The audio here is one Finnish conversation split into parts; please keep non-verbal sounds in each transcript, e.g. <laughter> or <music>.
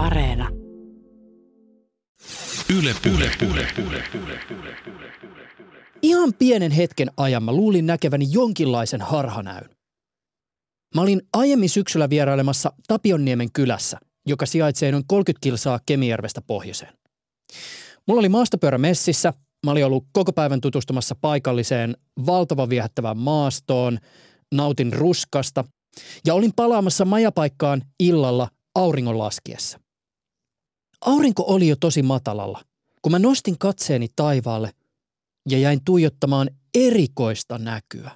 Areena. Yle Puhe. Puhe. Ihan pienen hetken ajan mä luulin näkeväni jonkinlaisen harhanäyn. Mä olin aiemmin syksyllä vierailemassa Tapionniemen kylässä, joka sijaitsee noin 30 kilsaa Kemijärvestä pohjoiseen. Mulla oli maastopyörä messissä, mä olin ollut koko päivän tutustumassa paikalliseen valtava viehättävään maastoon, nautin ruskasta ja olin palaamassa majapaikkaan illalla auringon laskiessa. Aurinko oli jo tosi matalalla, kun mä nostin katseeni taivaalle ja jäin tuijottamaan erikoista näkyä.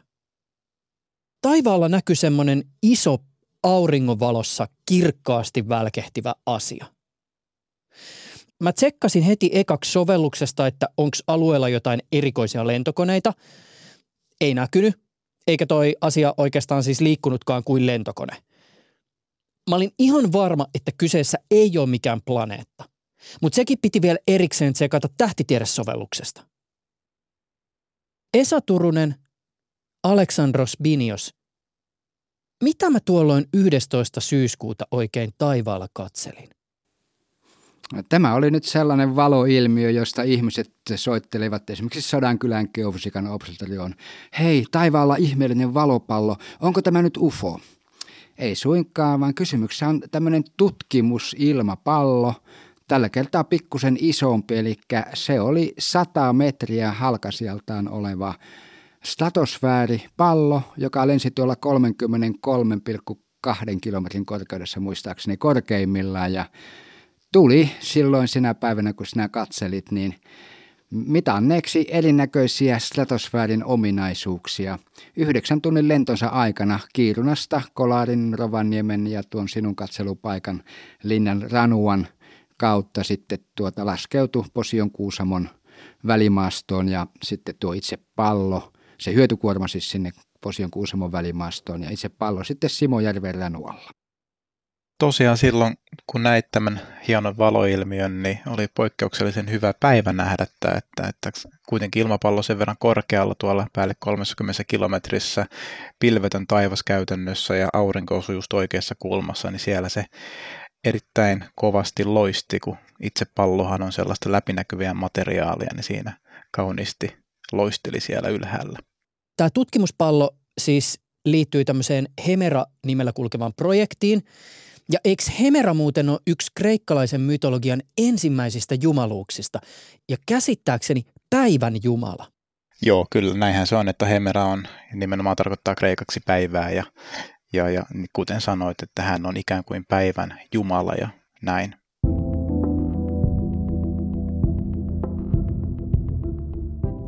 Taivaalla näkyi semmoinen iso auringonvalossa kirkkaasti välkehtivä asia. Mä tsekkasin heti ekaksi sovelluksesta, että onko alueella jotain erikoisia lentokoneita. Ei näkynyt, eikä toi asia oikeastaan siis liikkunutkaan kuin lentokone. Mä olin ihan varma, että kyseessä ei ole mikään planeetta. Mutta sekin piti vielä erikseen tsekata tähtitiedesovelluksesta. Esa Turunen, Aleksandros Binios. Mitä mä tuolloin 11. syyskuuta oikein taivaalla katselin? Tämä oli nyt sellainen valoilmiö, josta ihmiset soittelivat esimerkiksi Sodankylän geofysiikan observatorioon. Hei, taivaalla ihmeellinen valopallo, onko tämä nyt UFO? Ei suinkaan, vaan kysymyksessä on tämmöinen tutkimusilmapallo, tällä kertaa pikkusen isompi, eli se oli 100 metriä halkasijaltaan oleva stratosfääripallo, joka lensi tuolla 33,2 kilometrin korkeudessa muistaakseni korkeimmillaan. Ja tuli silloin sinä päivänä, kun sinä katselit, niin mitanneeksi erinäköisiä stratosfäärin ominaisuuksia. Yhdeksän tunnin lentonsa aikana Kiirunasta, Kolarin, Rovaniemen ja tuon sinun katselupaikan linnan Ranuan kautta sitten tuota laskeutui Posion Kuusamon välimaastoon ja sitten tuo itse pallo, se hyötykuorma siis sinne Posion Kuusamon välimaastoon ja itse pallo sitten Simojärven Ranualla tosiaan silloin, kun näit tämän hienon valoilmiön, niin oli poikkeuksellisen hyvä päivä nähdä, että, että, että kuitenkin ilmapallo sen verran korkealla tuolla päälle 30 kilometrissä, pilvetön taivas käytännössä ja aurinko osui just oikeassa kulmassa, niin siellä se erittäin kovasti loisti, kun itse pallohan on sellaista läpinäkyviä materiaalia, niin siinä kauniisti loisteli siellä ylhäällä. Tämä tutkimuspallo siis liittyy tämmöiseen Hemera-nimellä kulkevaan projektiin, ja eikö Hemera muuten ole yksi kreikkalaisen mytologian ensimmäisistä jumaluuksista ja käsittääkseni päivän jumala? Joo, kyllä näinhän se on, että Hemera on nimenomaan tarkoittaa kreikaksi päivää ja, ja, ja kuten sanoit, että hän on ikään kuin päivän jumala ja näin.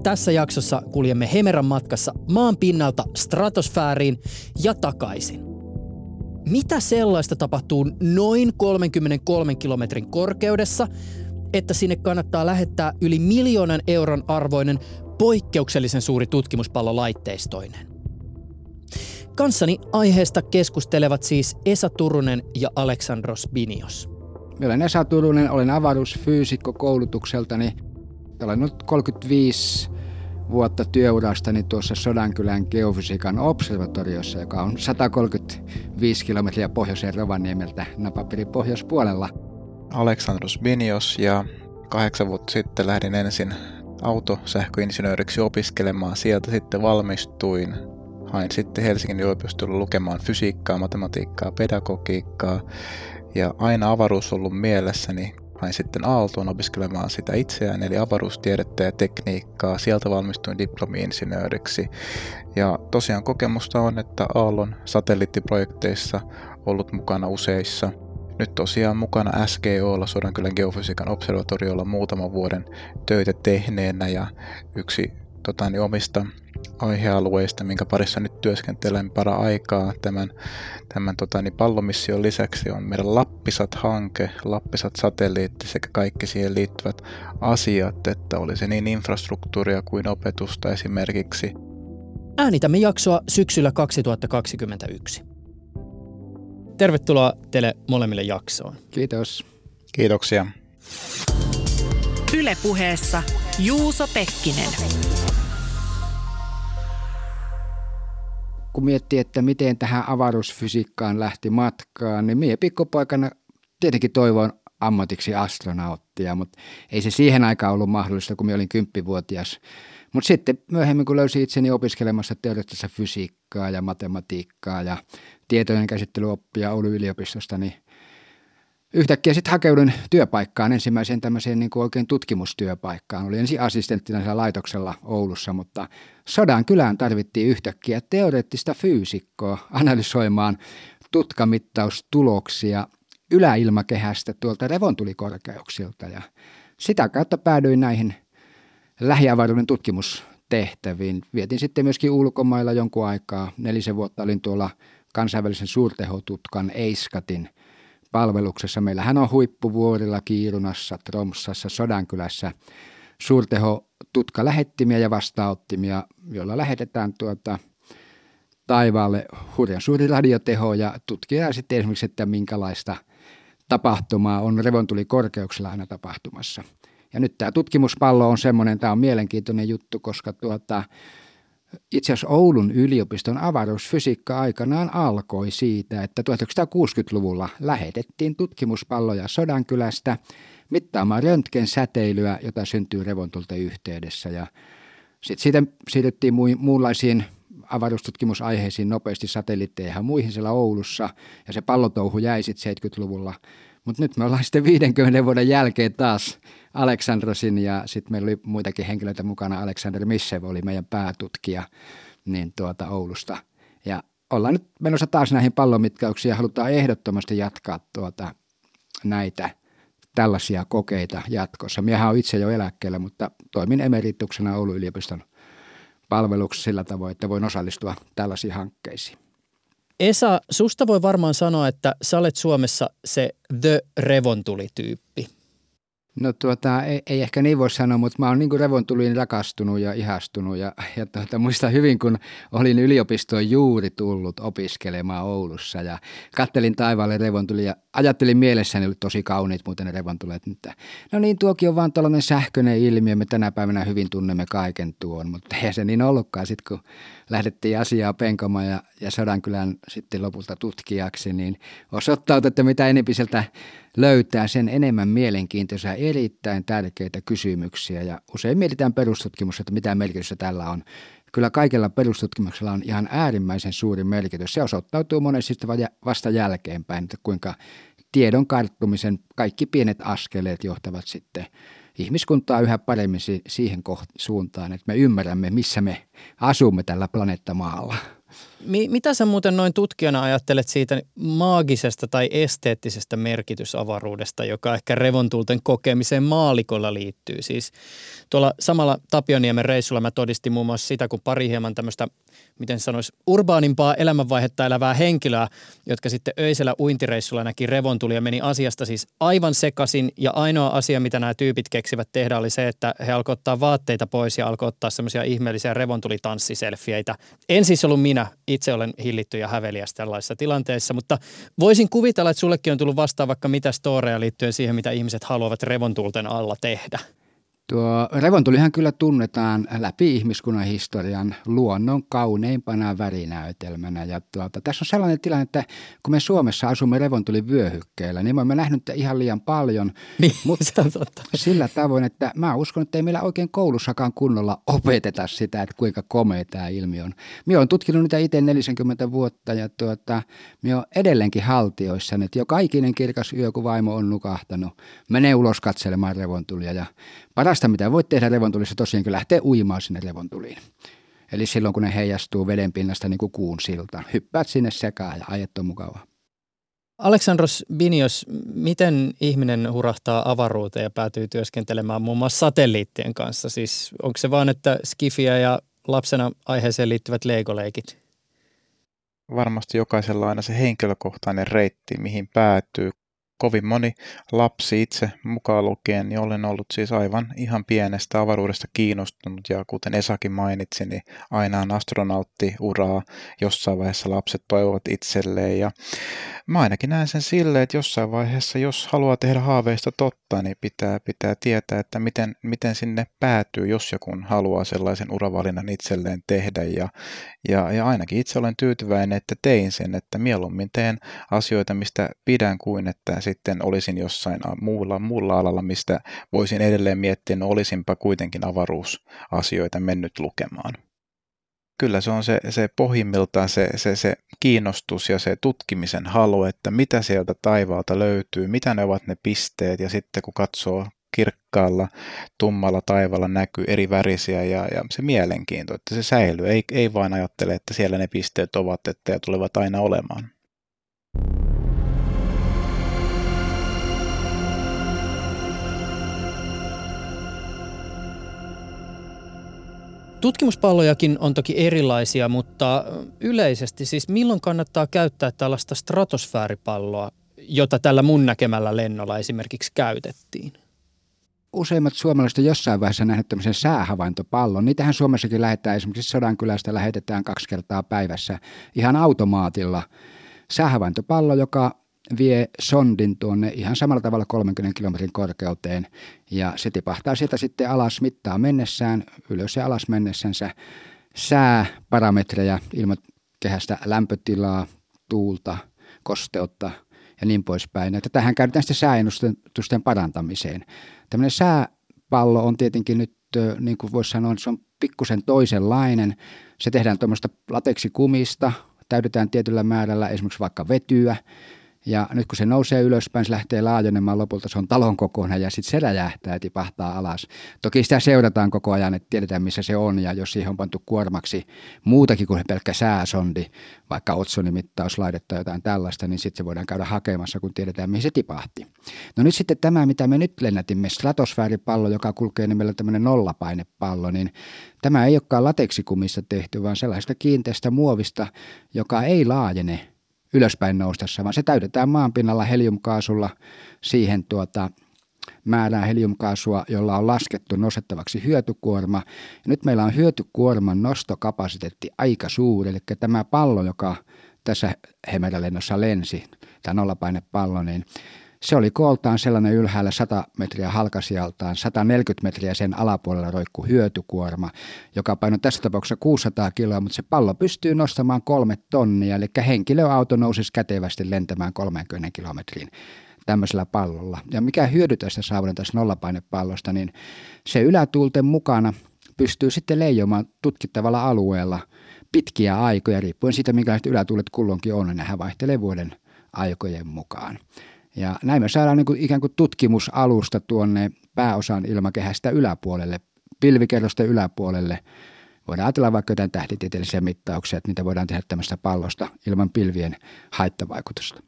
Tässä jaksossa kuljemme Hemeran matkassa maan pinnalta stratosfääriin ja takaisin. Mitä sellaista tapahtuu noin 33 kilometrin korkeudessa, että sinne kannattaa lähettää yli miljoonan euron arvoinen poikkeuksellisen suuri tutkimuspallo laitteistoinen? Kanssani aiheesta keskustelevat siis Esa Turunen ja Aleksandros Binios. Minä olen Esa Turunen, olen avaruusfyysikko koulutukseltani. Olen nyt 35 vuotta työurastani tuossa Sodankylän geofysiikan observatoriossa, joka on 135 kilometriä pohjoiseen Rovaniemeltä napapirin pohjoispuolella. Aleksandros Binios ja kahdeksan vuotta sitten lähdin ensin autosähköinsinööriksi opiskelemaan. Sieltä sitten valmistuin. Hain sitten Helsingin yliopistolla lukemaan fysiikkaa, matematiikkaa, pedagogiikkaa. Ja aina avaruus ollut mielessäni hain sitten Aaltoon opiskelemaan sitä itseään, eli avaruustiedettä ja tekniikkaa. Sieltä valmistuin diplomi-insinööriksi. Ja tosiaan kokemusta on, että Aallon satelliittiprojekteissa ollut mukana useissa. Nyt tosiaan mukana SGOlla, Sodankylän geofysiikan observatoriolla muutaman vuoden töitä tehneenä ja yksi tota, niin omista aihealueista, minkä parissa nyt työskentelen para aikaa tämän, tämän tota, niin pallomission lisäksi on meidän Lappisat-hanke, Lappisat-satelliitti sekä kaikki siihen liittyvät asiat, että oli se niin infrastruktuuria kuin opetusta esimerkiksi. Äänitämme jaksoa syksyllä 2021. Tervetuloa teille molemmille jaksoon. Kiitos. Kiitoksia. Ylepuheessa Juuso Pekkinen. Kun miettii, että miten tähän avaruusfysiikkaan lähti matkaan, niin minä pikkupoikana tietenkin toivoin ammatiksi astronauttia, mutta ei se siihen aikaan ollut mahdollista, kun minä olin kymppivuotias. Mutta sitten myöhemmin, kun löysin itseni opiskelemassa teoreettista fysiikkaa ja matematiikkaa ja tietojen käsittelyoppia Oulun yliopistosta, niin yhtäkkiä sitten hakeudun työpaikkaan, ensimmäiseen tämmöiseen niin kuin oikein tutkimustyöpaikkaan. Olin ensin assistenttina siellä laitoksella Oulussa, mutta sodan kylään tarvittiin yhtäkkiä teoreettista fyysikkoa analysoimaan tutkamittaustuloksia yläilmakehästä tuolta revontulikorkeuksilta ja sitä kautta päädyin näihin lähiavaruuden tutkimustehtäviin. Vietin sitten myöskin ulkomailla jonkun aikaa. Nelisen vuotta olin tuolla kansainvälisen suurtehotutkan EISKATin palveluksessa. Meillähän on huippuvuorilla Kiirunassa, Tromsassa, Sodankylässä suurtehotutka lähettimia ja vastaanottimia, joilla lähetetään tuota taivaalle hurjan suuri radioteho ja tutkitaan sitten esimerkiksi, että minkälaista tapahtumaa on revontuli korkeuksella aina tapahtumassa. Ja nyt tämä tutkimuspallo on semmoinen, tämä on mielenkiintoinen juttu, koska tuota, itse asiassa Oulun yliopiston avaruusfysiikka aikanaan alkoi siitä, että 1960-luvulla lähetettiin tutkimuspalloja Sodankylästä mittaamaan röntgen säteilyä, jota syntyy revontulta yhteydessä. Ja sitten siitä siirryttiin muunlaisiin avaruustutkimusaiheisiin nopeasti satelliitteihin ja muihin siellä Oulussa, ja se pallotouhu jäi sitten 70-luvulla. Mutta nyt me ollaan sitten 50 vuoden jälkeen taas Aleksandrosin ja sitten meillä oli muitakin henkilöitä mukana. Aleksander Missev oli meidän päätutkija niin tuota Oulusta. Ja ollaan nyt menossa taas näihin pallomitkauksiin ja halutaan ehdottomasti jatkaa tuota näitä tällaisia kokeita jatkossa. Miehän on itse jo eläkkeellä, mutta toimin emerituksena Oulun yliopiston palveluksessa sillä tavoin, että voin osallistua tällaisiin hankkeisiin. Esa, susta voi varmaan sanoa, että sä olet Suomessa se The Revontuli-tyyppi. No tuota, ei, ei ehkä niin voi sanoa, mutta mä oon niin revontuliin rakastunut ja ihastunut. Ja, ja tuota, muistan hyvin, kun olin yliopistoon juuri tullut opiskelemaan Oulussa ja kattelin taivaalle ja ajattelin mielessäni, oli tosi kauniit muuten ne revontulet. Että, no niin, tuokin on vaan tällainen sähköinen ilmiö, me tänä päivänä hyvin tunnemme kaiken tuon, mutta ei se niin ollutkaan sitten, kun lähdettiin asiaa penkomaan ja, ja Sodankylän sitten lopulta tutkijaksi, niin osoittautui, että mitä enempi sieltä löytää, sen enemmän mielenkiintoisia erittäin tärkeitä kysymyksiä. Ja usein mietitään perustutkimusta, että mitä merkitystä tällä on. Kyllä kaikella perustutkimuksella on ihan äärimmäisen suuri merkitys. Se osoittautuu monesti vasta jälkeenpäin, että kuinka tiedon karttumisen kaikki pienet askeleet johtavat sitten ihmiskuntaa yhä paremmin siihen suuntaan, että me ymmärrämme, missä me asumme tällä planeettamaalla. Mi- mitä sä muuten noin tutkijana ajattelet siitä maagisesta tai esteettisestä merkitysavaruudesta, joka ehkä revontulten kokemiseen maalikolla liittyy? Siis tuolla samalla Tapioniemen reissulla mä todistin muun muassa sitä, kun pari hieman tämmöistä miten sanoisi, urbaanimpaa elämänvaihetta elävää henkilöä, jotka sitten öisellä uintireissulla näki revontuli ja meni asiasta siis aivan sekasin. Ja ainoa asia, mitä nämä tyypit keksivät tehdä, oli se, että he alkoivat ottaa vaatteita pois ja alkoivat ottaa semmoisia ihmeellisiä revontuli-tanssiselfieitä. En siis ollut minä, itse olen hillitty ja häveliäs tällaisessa tilanteessa, mutta voisin kuvitella, että sullekin on tullut vastaan vaikka mitä storeja liittyen siihen, mitä ihmiset haluavat revontulten alla tehdä. Tuo revontulihan kyllä tunnetaan läpi ihmiskunnan historian luonnon kauneimpana värinäytelmänä. Ja tuota, tässä on sellainen tilanne, että kun me Suomessa asumme revontulin vyöhykkeellä, niin me olemme nähneet ihan liian paljon. <laughs> Niin, mutta totta. sillä tavoin, että mä uskon, että ei meillä oikein koulussakaan kunnolla opeteta sitä, että kuinka komea tämä ilmiö on. Minä olen tutkinut niitä itse 40 vuotta ja tuota, minä olen edelleenkin haltioissa, että jo kaikinen kirkas yö, kun vaimo on nukahtanut, menee ulos katselemaan revontulia ja Parasta, mitä voit tehdä revontulissa tosiaankin lähteä uimaan sinne revontuliin. Eli silloin, kun ne heijastuu veden pinnasta niin kuin kuun silta. Hyppäät sinne sekaan ja ajet on mukavaa. Aleksandros Binios, miten ihminen hurahtaa avaruuteen ja päätyy työskentelemään muun muassa satelliittien kanssa? Siis onko se vaan, että skifiä ja lapsena aiheeseen liittyvät leikoleikit? Varmasti jokaisella on aina se henkilökohtainen reitti, mihin päätyy kovin moni lapsi itse mukaan lukien, niin olen ollut siis aivan ihan pienestä avaruudesta kiinnostunut. Ja kuten Esakin mainitsi, niin aina on astronauttiuraa jossain vaiheessa lapset toivovat itselleen. Ja mä ainakin näen sen silleen, että jossain vaiheessa, jos haluaa tehdä haaveista totta, niin pitää, pitää tietää, että miten, miten sinne päätyy, jos joku haluaa sellaisen uravalinnan itselleen tehdä. Ja, ja, ja ainakin itse olen tyytyväinen, että tein sen, että mieluummin teen asioita, mistä pidän kuin, että sitten olisin jossain muulla, muulla alalla, mistä voisin edelleen miettiä, no olisinpa kuitenkin avaruusasioita mennyt lukemaan. Kyllä se on se, se pohjimmiltaan se, se, se kiinnostus ja se tutkimisen halu, että mitä sieltä taivaalta löytyy, mitä ne ovat ne pisteet ja sitten kun katsoo kirkkaalla, tummalla taivaalla näkyy eri värisiä ja, ja se mielenkiinto, että se säilyy. Ei, ei vain ajattele, että siellä ne pisteet ovat että ja tulevat aina olemaan. Tutkimuspallojakin on toki erilaisia, mutta yleisesti siis milloin kannattaa käyttää tällaista stratosfääripalloa, jota tällä mun näkemällä lennolla esimerkiksi käytettiin? useimmat suomalaiset on jossain vaiheessa nähneet tämmöisen säähavaintopallon. Niitähän Suomessakin lähetetään, esimerkiksi Sodankylästä lähetetään kaksi kertaa päivässä ihan automaatilla. Säähavaintopallo, joka vie sondin tuonne ihan samalla tavalla 30 kilometrin korkeuteen ja se tipahtaa sieltä sitten alas mittaa mennessään, ylös ja alas mennessänsä sääparametreja ilmakehästä, lämpötilaa, tuulta, kosteutta ja niin poispäin. Että tähän käytetään sitten sääennustusten parantamiseen. Tämmöinen sääpallo on tietenkin nyt, niin kuin voisi sanoa, se on pikkusen toisenlainen. Se tehdään tuommoista lateksikumista, täytetään tietyllä määrällä esimerkiksi vaikka vetyä, ja nyt kun se nousee ylöspäin, se lähtee laajenemaan lopulta, se on talon kokoinen ja sitten se räjähtää ja tipahtaa alas. Toki sitä seurataan koko ajan, että tiedetään missä se on ja jos siihen on pantu kuormaksi muutakin kuin pelkkä sääsondi, vaikka otsonimittauslaitetta tai jotain tällaista, niin sitten se voidaan käydä hakemassa, kun tiedetään mihin se tipahti. No nyt sitten tämä, mitä me nyt lennätimme, stratosfääripallo, joka kulkee nimellä tämmöinen nollapainepallo, niin tämä ei olekaan lateksikumissa tehty, vaan sellaista kiinteästä muovista, joka ei laajene ylöspäin noustessa, vaan se täytetään maanpinnalla heliumkaasulla siihen tuota, määrää heliumkaasua, jolla on laskettu nostettavaksi hyötykuorma. Ja nyt meillä on hyötykuorman nostokapasiteetti aika suuri, eli tämä pallo, joka tässä hemerälennossa lensi, tämä nollapainepallo, niin se oli kooltaan sellainen ylhäällä 100 metriä halkasijaltaan, 140 metriä sen alapuolella roikku hyötykuorma, joka painoi tässä tapauksessa 600 kiloa, mutta se pallo pystyy nostamaan kolme tonnia, eli henkilöauto nousisi kätevästi lentämään 30 kilometriin tämmöisellä pallolla. Ja mikä hyödy tästä saavutetaan nollapainepallosta, niin se ylätuulten mukana pystyy sitten leijomaan tutkittavalla alueella pitkiä aikoja, riippuen siitä, minkälaiset ylätuulet kulloinkin on, ja nehän vaihtelee vuoden aikojen mukaan. Ja näin me saadaan niin kuin ikään kuin tutkimusalusta tuonne pääosan ilmakehästä yläpuolelle, pilvikerrosten yläpuolelle. Voidaan ajatella vaikka jotain tähtitieteellisiä mittauksia, että niitä voidaan tehdä tämmöistä pallosta ilman pilvien haittavaikutusta.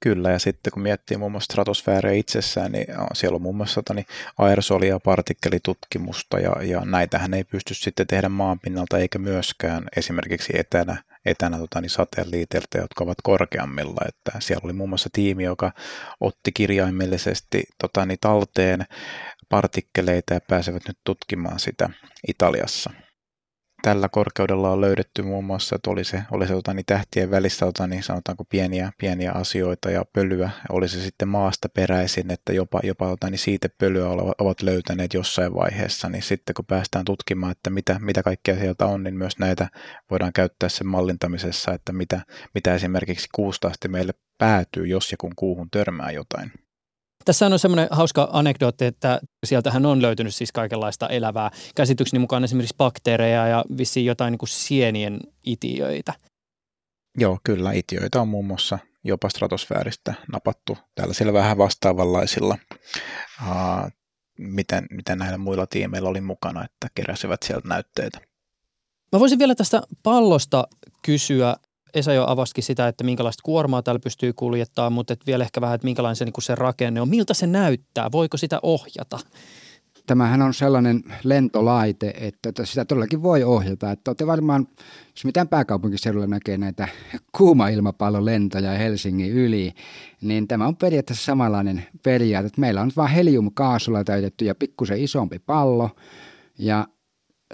Kyllä, ja sitten kun miettii muun muassa stratosfääriä itsessään, niin siellä on muun muassa tani aerosoli- ja partikkelitutkimusta, ja, ja näitähän ei pysty sitten tehdä maanpinnalta eikä myöskään esimerkiksi etänä etänä tota, niin satelliiteilta, jotka ovat korkeammilla. Että siellä oli muun muassa tiimi, joka otti kirjaimellisesti tota, niin talteen partikkeleita ja pääsevät nyt tutkimaan sitä Italiassa tällä korkeudella on löydetty muun muassa, että oli se, oli se tota, niin tähtien välissä tota, niin sanotaanko pieniä, pieniä asioita ja pölyä, oli se sitten maasta peräisin, että jopa, jopa tota, niin siitä pölyä ovat löytäneet jossain vaiheessa, niin sitten kun päästään tutkimaan, että mitä, mitä kaikkea sieltä on, niin myös näitä voidaan käyttää sen mallintamisessa, että mitä, mitä esimerkiksi kuusta asti meille päätyy, jos ja kun kuuhun törmää jotain. Tässä on semmoinen hauska anekdootti, että sieltähän on löytynyt siis kaikenlaista elävää. Käsitykseni mukaan esimerkiksi bakteereja ja vissiin jotain niin kuin sienien itiöitä. Joo, kyllä. Itiöitä on muun muassa jopa stratosfääristä napattu tällaisilla vähän vastaavanlaisilla, uh, miten, miten näillä muilla tiimeillä oli mukana, että keräsivät sieltä näytteitä. Mä voisin vielä tästä pallosta kysyä. Esa jo avasikin sitä, että minkälaista kuormaa täällä pystyy kuljettaa, mutta et vielä ehkä vähän, että minkälainen se, niin se rakenne on. Miltä se näyttää? Voiko sitä ohjata? Tämähän on sellainen lentolaite, että sitä todellakin voi ohjata. Että olette varmaan, jos mitään pääkaupunkiseudulla näkee näitä kuuma-ilmapallolentoja Helsingin yli, niin tämä on periaatteessa samanlainen periaate. Että meillä on vain heliumkaasulla täytetty ja pikkusen isompi pallo, ja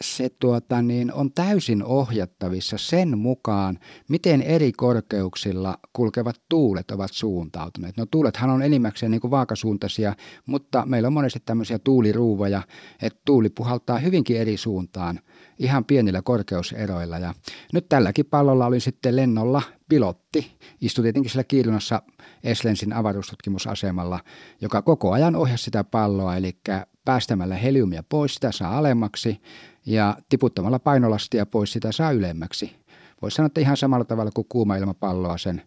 se tuota, niin on täysin ohjattavissa sen mukaan, miten eri korkeuksilla kulkevat tuulet ovat suuntautuneet. No tuulethan on enimmäkseen niin kuin vaakasuuntaisia, mutta meillä on monesti tämmöisiä tuuliruuvoja, että tuuli puhaltaa hyvinkin eri suuntaan ihan pienillä korkeuseroilla. Ja nyt tälläkin pallolla oli sitten lennolla pilotti istui tietenkin siellä Kiirunassa Eslensin avaruustutkimusasemalla, joka koko ajan ohjasi sitä palloa, eli päästämällä heliumia pois sitä saa alemmaksi ja tiputtamalla painolastia pois sitä saa ylemmäksi. Voisi sanoa, että ihan samalla tavalla kuin kuuma ilmapalloa sen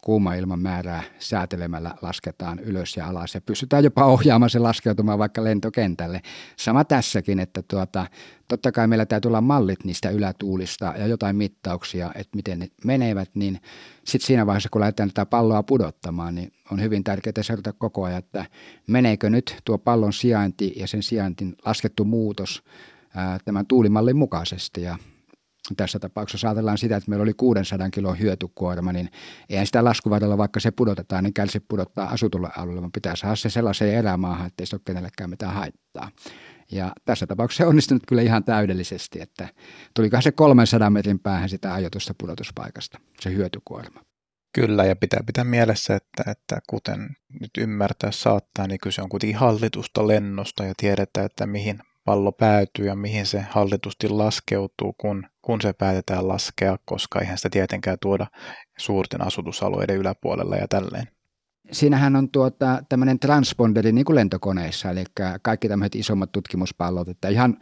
kuuma ilman määrää säätelemällä lasketaan ylös ja alas ja pystytään jopa ohjaamaan se laskeutumaan vaikka lentokentälle. Sama tässäkin, että tuota, totta kai meillä täytyy olla mallit niistä ylätuulista ja jotain mittauksia, että miten ne menevät, niin sitten siinä vaiheessa, kun lähdetään tätä palloa pudottamaan, niin on hyvin tärkeää seurata koko ajan, että meneekö nyt tuo pallon sijainti ja sen sijaintin laskettu muutos tämän tuulimallin mukaisesti ja tässä tapauksessa ajatellaan sitä, että meillä oli 600 kilon hyötykuorma, niin eihän sitä laskuvarrella, vaikka se pudotetaan, niin kärsi pudottaa asutulle alueelle, vaan pitää saada se sellaiseen erämaahan, että ei se ole kenellekään mitään haittaa. Ja tässä tapauksessa se onnistunut kyllä ihan täydellisesti, että tulikohan se 300 metrin päähän sitä ajoitusta pudotuspaikasta, se hyötykuorma. Kyllä, ja pitää pitää mielessä, että, että kuten nyt ymmärtää saattaa, niin kyse on kuitenkin hallitusta lennosta ja tiedetään, että mihin pallo päätyy ja mihin se hallitusti laskeutuu, kun, kun se päätetään laskea, koska eihän sitä tietenkään tuoda suurten asutusalueiden yläpuolella ja tälleen. Siinähän on tuota, tämmöinen transponderi niin kuin lentokoneissa, eli kaikki tämmöiset isommat tutkimuspallot, että ihan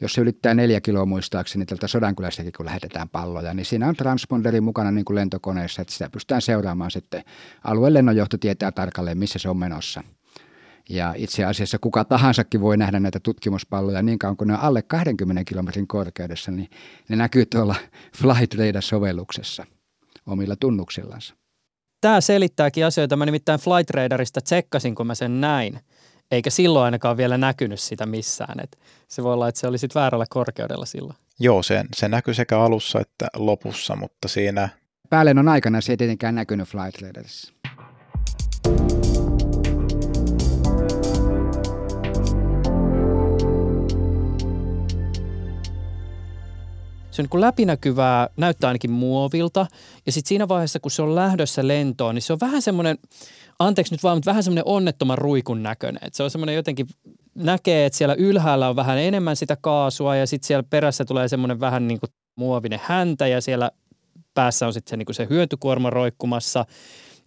jos se ylittää neljä kiloa muistaakseni tältä Sodankylästäkin, kun lähetetään palloja, niin siinä on transponderi mukana niin kuin lentokoneessa, että sitä pystytään seuraamaan sitten. Alueen lennonjohto tietää tarkalleen, missä se on menossa. Ja itse asiassa kuka tahansakin voi nähdä näitä tutkimuspalloja niin kauan kuin ne on alle 20 kilometrin korkeudessa, niin ne näkyy tuolla Flight Radar-sovelluksessa omilla tunnuksillansa. Tämä selittääkin asioita. Mä nimittäin Flight Radarista tsekkasin, kun mä sen näin. Eikä silloin ainakaan vielä näkynyt sitä missään. Et se voi olla, että se oli sitten väärällä korkeudella silloin. Joo, se, se näkyy sekä alussa että lopussa, mutta siinä... Päällennon aikana se ei tietenkään näkynyt Flight se on niin kuin läpinäkyvää, näyttää ainakin muovilta. Ja sitten siinä vaiheessa, kun se on lähdössä lentoon, niin se on vähän semmoinen, anteeksi nyt vaan, mutta vähän semmoinen onnettoman ruikun näköinen. Et se on semmoinen jotenkin, näkee, että siellä ylhäällä on vähän enemmän sitä kaasua ja sitten siellä perässä tulee semmoinen vähän niin kuin muovinen häntä ja siellä päässä on sitten se, niin se hyötykuorma roikkumassa.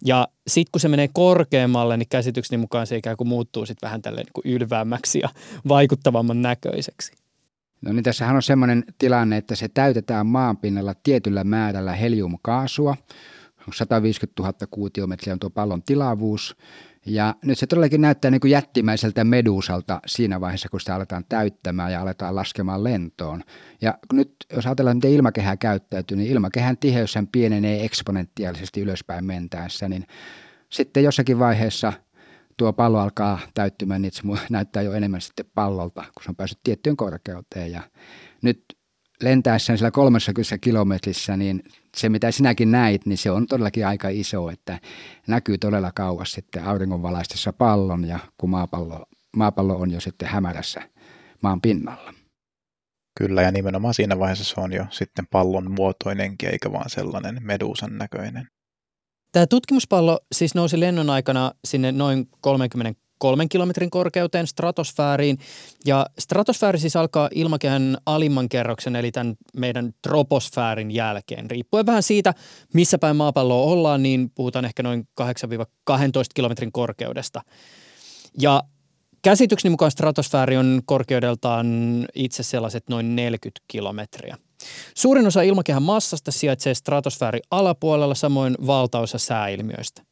Ja sitten kun se menee korkeammalle, niin käsitykseni mukaan se ikään kuin muuttuu sitten vähän tälleen niin ylväämmäksi ja vaikuttavamman näköiseksi. No niin tässähän on semmoinen tilanne, että se täytetään maanpinnalla tietyllä määrällä heliumkaasua. 150 000 kuutiometriä on tuo pallon tilavuus. Ja nyt se todellakin näyttää niin kuin jättimäiseltä medusalta siinä vaiheessa, kun sitä aletaan täyttämään ja aletaan laskemaan lentoon. Ja nyt jos ajatellaan, miten ilmakehä käyttäytyy, niin ilmakehän tiheys pienenee eksponentiaalisesti ylöspäin mentäessä, niin sitten jossakin vaiheessa – tuo pallo alkaa täyttymään, niin se <laughs> näyttää jo enemmän sitten pallolta, kun se on päässyt tiettyyn korkeuteen. Ja nyt lentäessään sillä 30 kilometrissä, niin se mitä sinäkin näit, niin se on todellakin aika iso, että näkyy todella kauas sitten auringonvalaistessa pallon ja kun maapallo, maapallo on jo sitten hämärässä maan pinnalla. Kyllä, ja nimenomaan siinä vaiheessa se on jo sitten pallon muotoinenkin, eikä vaan sellainen medusan näköinen. Tämä tutkimuspallo siis nousi lennon aikana sinne noin 33 kilometrin korkeuteen stratosfääriin. Ja stratosfääri siis alkaa ilmakehän alimman kerroksen, eli tämän meidän troposfäärin jälkeen. Riippuen vähän siitä, missä päin maapalloa ollaan, niin puhutaan ehkä noin 8-12 kilometrin korkeudesta. Ja käsitykseni mukaan stratosfääri on korkeudeltaan itse sellaiset noin 40 kilometriä. Suurin osa ilmakehän massasta sijaitsee stratosfäärin alapuolella, samoin valtaosa sääilmiöistä.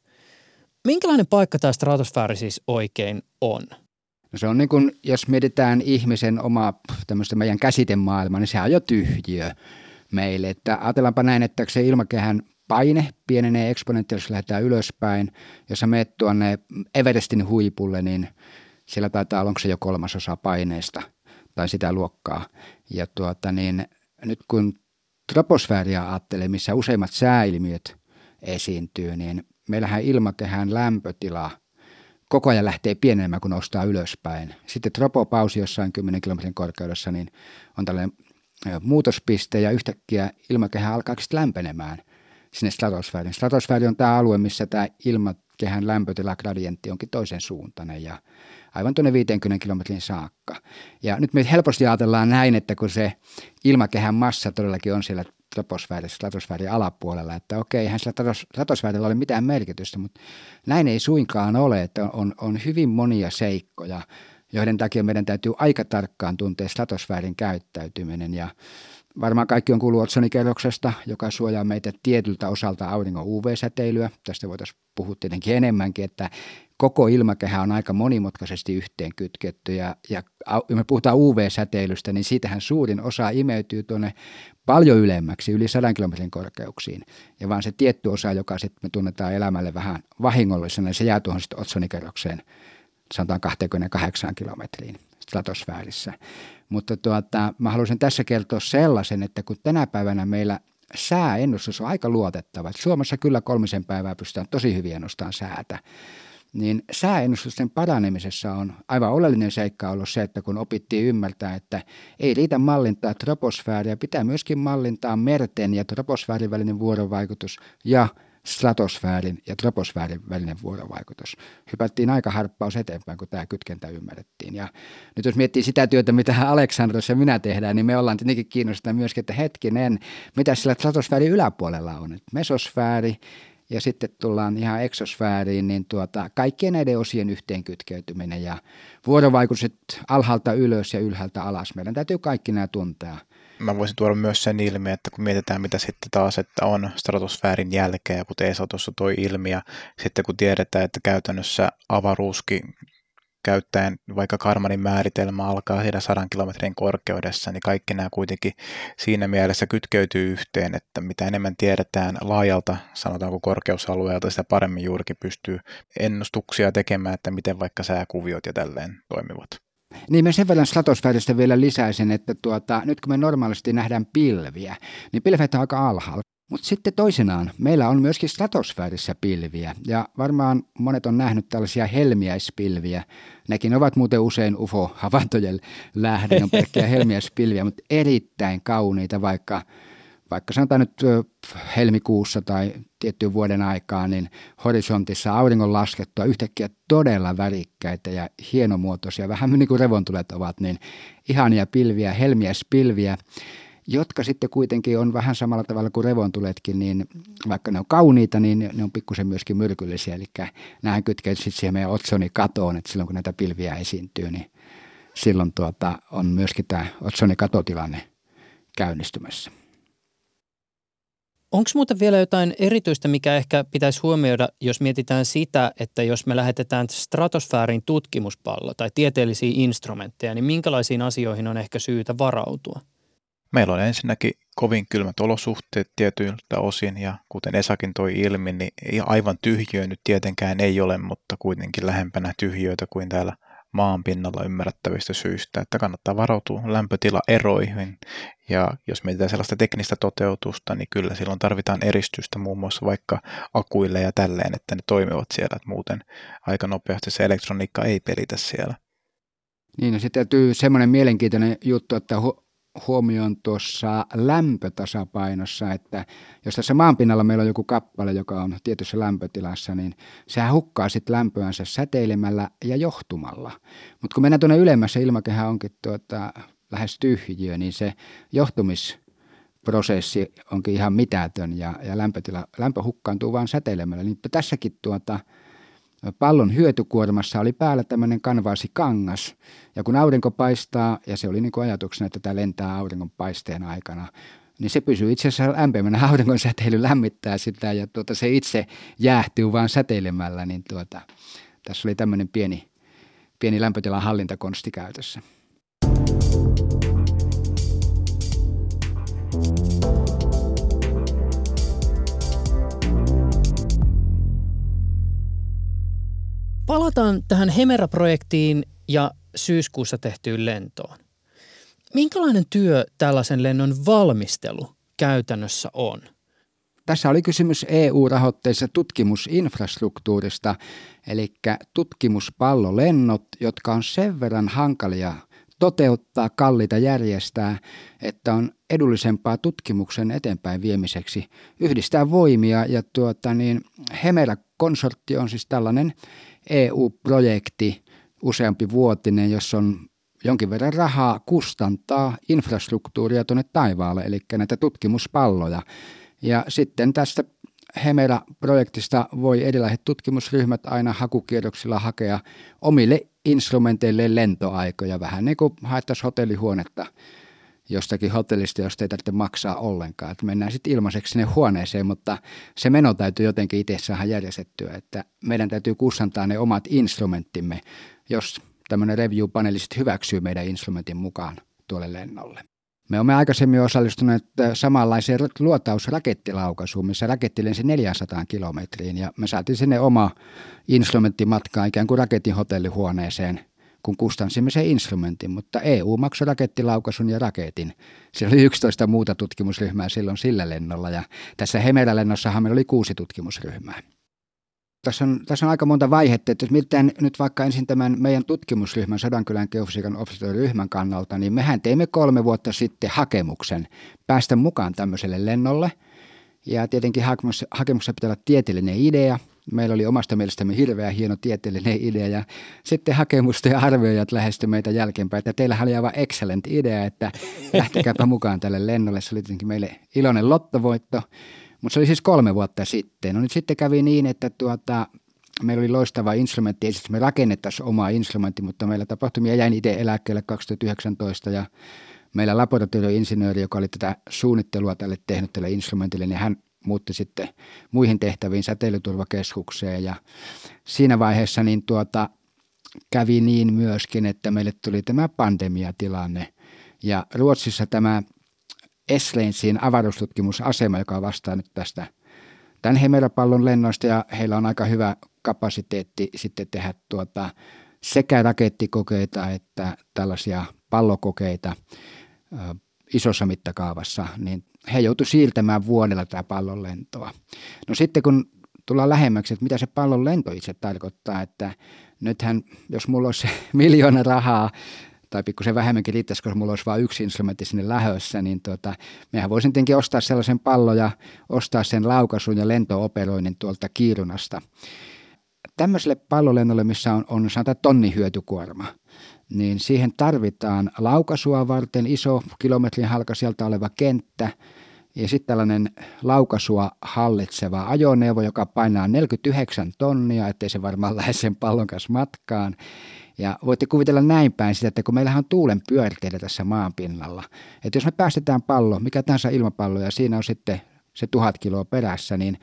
Minkälainen paikka tämä stratosfääri siis oikein on? No se on niin kuin, jos mietitään ihmisen oma tämmöistä meidän käsitemaailma, niin se on jo tyhjiö meille. Että ajatellaanpa näin, että se ilmakehän paine pienenee eksponentiaalisesti, lähdetään ylöspäin. Jos sä menet tuonne Everestin huipulle, niin siellä taitaa olla, onko se jo kolmasosa paineesta tai sitä luokkaa. Ja tuota, niin nyt kun troposfääriä ajattelee, missä useimmat sääilmiöt esiintyy, niin meillähän ilmakehän lämpötila koko ajan lähtee pienemään, kun nostaa ylöspäin. Sitten tropopausi jossain 10 kilometrin korkeudessa, niin on tällainen muutospiste ja yhtäkkiä ilmakehä alkaa lämpenemään sinne stratosfääriin. Stratosfääri on tämä alue, missä tämä ilmakehän lämpötilagradientti onkin toisen suuntainen ja aivan tuonne 50 kilometrin saakka. Ja nyt me helposti ajatellaan näin, että kun se ilmakehän massa todellakin on siellä troposfäärissä, stratosfäärin alapuolella, että okei, eihän sillä stratosfäärillä ole mitään merkitystä, mutta näin ei suinkaan ole, että on, on hyvin monia seikkoja, joiden takia meidän täytyy aika tarkkaan tuntea stratosfäärin käyttäytyminen ja Varmaan kaikki on kuullut otsonikerroksesta, joka suojaa meitä tietyltä osalta auringon UV-säteilyä. Tästä voitaisiin puhua tietenkin enemmänkin, että koko ilmakehä on aika monimutkaisesti yhteen kytketty ja, ja me puhutaan UV-säteilystä, niin siitähän suurin osa imeytyy tuonne paljon ylemmäksi, yli 100 kilometrin korkeuksiin. Ja vaan se tietty osa, joka sitten me tunnetaan elämälle vähän vahingollisena, niin se jää tuohon sitten otsonikerrokseen, sanotaan 28 kilometriin stratosfäärissä. Mutta tuota, mä haluaisin tässä kertoa sellaisen, että kun tänä päivänä meillä sääennustus on aika luotettava, Suomessa kyllä kolmisen päivää pystytään tosi hyvin ennustamaan säätä, niin sääennustusten paranemisessa on aivan oleellinen seikka ollut se, että kun opittiin ymmärtää, että ei riitä mallintaa troposfääriä, pitää myöskin mallintaa merten ja troposfäärin välinen vuorovaikutus ja stratosfäärin ja troposfäärin välinen vuorovaikutus. Hypättiin aika harppaus eteenpäin, kun tämä kytkentä ymmärrettiin. Ja nyt jos miettii sitä työtä, mitä Aleksandros ja minä tehdään, niin me ollaan tietenkin kiinnostuneita myöskin, että hetkinen, mitä sillä stratosfäärin yläpuolella on. Että mesosfääri ja sitten tullaan ihan eksosfääriin, niin tuota, kaikkien näiden osien yhteenkytkeytyminen ja vuorovaikutukset alhaalta ylös ja ylhäältä alas. Meidän täytyy kaikki nämä tuntea – mä voisin tuoda myös sen ilmi, että kun mietitään mitä sitten taas, että on stratosfäärin jälkeen, kuten Esa tuossa toi ilmi, ja sitten kun tiedetään, että käytännössä avaruuskin käyttäen vaikka Karmanin määritelmä alkaa siinä sadan kilometrin korkeudessa, niin kaikki nämä kuitenkin siinä mielessä kytkeytyy yhteen, että mitä enemmän tiedetään laajalta, sanotaanko korkeusalueelta, sitä paremmin juurikin pystyy ennustuksia tekemään, että miten vaikka sääkuviot ja tälleen toimivat. Niin mä sen verran stratosfääristä vielä lisäisin, että tuota, nyt kun me normaalisti nähdään pilviä, niin pilvet on aika alhaalla. Mutta sitten toisenaan, meillä on myöskin stratosfäärissä pilviä, ja varmaan monet on nähnyt tällaisia helmiäispilviä. Nekin ovat muuten usein UFO-havaintojen lähde, on pelkkiä <laughs> helmiäispilviä, mutta erittäin kauniita, vaikka vaikka sanotaan nyt helmikuussa tai tiettyyn vuoden aikaa, niin horisontissa auringon laskettua yhtäkkiä todella värikkäitä ja hienomuotoisia, vähän niin kuin revontulet ovat, niin ihania pilviä, helmiäspilviä, jotka sitten kuitenkin on vähän samalla tavalla kuin revontuletkin, niin vaikka ne on kauniita, niin ne on pikkusen myöskin myrkyllisiä, eli nämä kytkeytyvät sitten siihen meidän otsonikatoon, että silloin kun näitä pilviä esiintyy, niin silloin tuota, on myöskin tämä otsonikatotilanne käynnistymässä. Onko muuten vielä jotain erityistä, mikä ehkä pitäisi huomioida, jos mietitään sitä, että jos me lähetetään stratosfäärin tutkimuspallo tai tieteellisiä instrumentteja, niin minkälaisiin asioihin on ehkä syytä varautua? Meillä on ensinnäkin kovin kylmät olosuhteet tietyiltä osin ja kuten Esakin toi ilmi, niin aivan tyhjöä nyt tietenkään ei ole, mutta kuitenkin lähempänä tyhjöitä kuin täällä maan pinnalla ymmärrettävistä syistä, että kannattaa varautua lämpötilaeroihin. Ja jos mietitään sellaista teknistä toteutusta, niin kyllä silloin tarvitaan eristystä muun muassa vaikka akuille ja tälleen, että ne toimivat siellä, että muuten aika nopeasti se elektroniikka ei pelitä siellä. Niin, no sitten täytyy semmoinen mielenkiintoinen juttu, että huomioon tuossa lämpötasapainossa, että jos tässä maanpinnalla meillä on joku kappale, joka on tietyssä lämpötilassa, niin sehän hukkaa sitten lämpöänsä säteilemällä ja johtumalla. Mutta kun mennään tuonne ylemmässä, ilmakehä onkin tuota, lähes tyhjiö, niin se johtumisprosessi onkin ihan mitätön ja, ja lämpötila, lämpö hukkaantuu vain säteilemällä. Niin tässäkin tuota, pallon hyötykuormassa oli päällä tämmöinen kanvaasikangas. Ja kun aurinko paistaa, ja se oli niin kuin ajatuksena, että tämä lentää auringon paisteen aikana, niin se pysyy itse asiassa lämpimänä. <laughs> Auringon säteily lämmittää sitä ja tuota, se itse jäähtyy vaan säteilemällä. Niin tuota, tässä oli tämmöinen pieni, pieni lämpötilan hallintakonsti käytössä. Palataan tähän Hemera-projektiin ja syyskuussa tehtyyn lentoon. Minkälainen työ tällaisen lennon valmistelu käytännössä on? Tässä oli kysymys EU-rahoitteisesta tutkimusinfrastruktuurista, eli tutkimuspallolennot, jotka on sen verran hankalia toteuttaa, kalliita järjestää, että on edullisempaa tutkimuksen eteenpäin viemiseksi yhdistää voimia. Ja tuota, niin Hemera-konsortti on siis tällainen EU-projekti, useampi vuotinen, jossa on jonkin verran rahaa kustantaa infrastruktuuria tuonne taivaalle, eli näitä tutkimuspalloja. Ja sitten tästä Hemera-projektista voi erilaiset tutkimusryhmät aina hakukierroksilla hakea omille instrumenteille lentoaikoja, vähän niin kuin haettaisiin hotellihuonetta jostakin hotellista, josta ei tarvitse maksaa ollenkaan. Että mennään sitten ilmaiseksi sinne huoneeseen, mutta se meno täytyy jotenkin itse saada järjestettyä, että meidän täytyy kustantaa ne omat instrumenttimme, jos tämmöinen review-paneeli hyväksyy meidän instrumentin mukaan tuolle lennolle. Me olemme aikaisemmin osallistuneet äh, samanlaiseen luotausrakettilaukasuun, missä raketti lensi 400 kilometriin ja me saatiin sinne oma instrumenttimatka ikään kuin raketin hotellihuoneeseen, kun kustansimme sen instrumentin, mutta EU maksoi rakettilaukasun ja raketin. Siellä oli 11 muuta tutkimusryhmää silloin sillä lennolla ja tässä Hemera-lennossahan meillä oli kuusi tutkimusryhmää. Tässä on, tässä on aika monta vaihetta, että jos nyt vaikka ensin tämän meidän tutkimusryhmän, Sodankylän geofysiikan ryhmän kannalta, niin mehän teimme kolme vuotta sitten hakemuksen päästä mukaan tämmöiselle lennolle. Ja tietenkin hakemuksessa pitää olla tieteellinen idea. Meillä oli omasta mielestämme hirveän hieno tieteellinen idea ja sitten hakemusta ja arvioijat lähestyi meitä jälkeenpäin, että teillähän oli aivan excellent idea, että lähtekääpä mukaan tälle lennolle. Se oli tietenkin meille iloinen lottovoitto. Mutta se oli siis kolme vuotta sitten. No nyt sitten kävi niin, että tuota, meillä oli loistava instrumentti. Ei siis me rakennettaisiin oma instrumentti, mutta meillä tapahtumia jäin itse eläkkeelle 2019 ja meillä laboratorioinsinööri, joka oli tätä suunnittelua tälle tehnyt tälle instrumentille, niin hän muutti sitten muihin tehtäviin säteilyturvakeskukseen ja siinä vaiheessa niin tuota, kävi niin myöskin, että meille tuli tämä pandemiatilanne ja Ruotsissa tämä Eslensin avaruustutkimusasema, joka vastaa nyt tästä tämän Hemera-pallon lennosta ja heillä on aika hyvä kapasiteetti sitten tehdä tuota sekä rakettikokeita että tällaisia pallokokeita ö, isossa mittakaavassa, niin he joutuivat siirtämään vuodella tätä pallon lentoa. No sitten kun tullaan lähemmäksi, että mitä se pallon lento itse tarkoittaa, että nythän jos mulla olisi <laughs> miljoona rahaa tai pikkusen vähemmänkin riittäisi, koska mulla olisi vain yksi instrumentti sinne lähössä, niin tota, mehän voisin tietenkin ostaa sellaisen pallon ja ostaa sen laukaisun ja lentooperoinnin tuolta Kiirunasta. Tämmöiselle pallolennolle, missä on, on sanotaan tonni hyötykuorma, niin siihen tarvitaan laukaisua varten iso kilometrin halka sieltä oleva kenttä ja sitten tällainen laukaisua hallitseva ajoneuvo, joka painaa 49 tonnia, ettei se varmaan lähde sen pallon kanssa matkaan. Ja voitte kuvitella näin päin sitä, että kun meillähän on tuulen pyörteitä tässä maanpinnalla, että jos me päästetään pallo, mikä tahansa ilmapallo, ja siinä on sitten se tuhat kiloa perässä, niin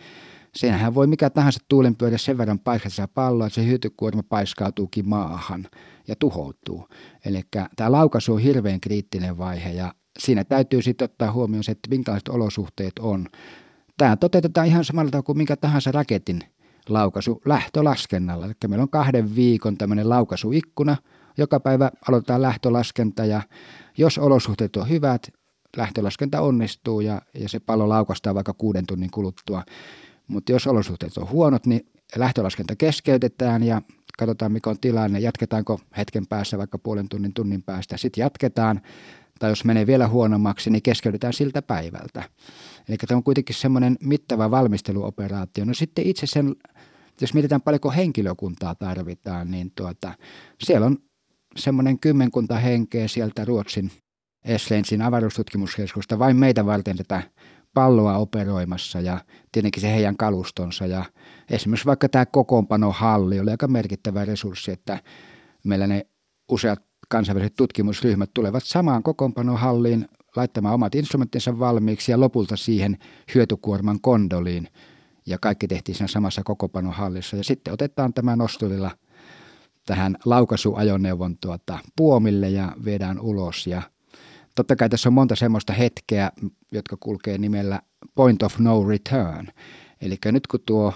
siinähän voi mikä tahansa tuulenpyörä sen verran paiskata palloa, että se hyötykuorma paiskautuukin maahan ja tuhoutuu. Eli tämä laukaisu on hirveän kriittinen vaihe ja siinä täytyy sitten ottaa huomioon se, että minkälaiset olosuhteet on. Tämä toteutetaan ihan samalla tavalla kuin minkä tahansa raketin laukaisu lähtölaskennalla. Eli meillä on kahden viikon tämmöinen laukaisuikkuna. Joka päivä aloitetaan lähtölaskenta ja jos olosuhteet on hyvät, lähtölaskenta onnistuu ja, ja se pallo laukastaa vaikka kuuden tunnin kuluttua. Mutta jos olosuhteet on huonot, niin lähtölaskenta keskeytetään ja katsotaan mikä on tilanne, jatketaanko hetken päässä vaikka puolen tunnin tunnin päästä. Sitten jatketaan, tai jos menee vielä huonommaksi, niin keskeytetään siltä päivältä. Eli tämä on kuitenkin semmoinen mittava valmisteluoperaatio. No sitten itse sen jos mietitään paljonko henkilökuntaa tarvitaan, niin tuota, siellä on semmoinen kymmenkunta henkeä sieltä Ruotsin Eslensin avaruustutkimuskeskusta vain meitä varten tätä palloa operoimassa ja tietenkin se heidän kalustonsa. Ja esimerkiksi vaikka tämä kokoonpanohalli oli aika merkittävä resurssi, että meillä ne useat kansainväliset tutkimusryhmät tulevat samaan kokoonpanohalliin laittamaan omat instrumenttinsa valmiiksi ja lopulta siihen hyötykuorman kondoliin, ja kaikki tehtiin siinä samassa kokopanohallissa. Ja sitten otetaan tämä nosturilla tähän laukaisuajoneuvon tuota, puomille ja viedään ulos. Ja totta kai tässä on monta semmoista hetkeä, jotka kulkee nimellä point of no return. Eli nyt kun tuo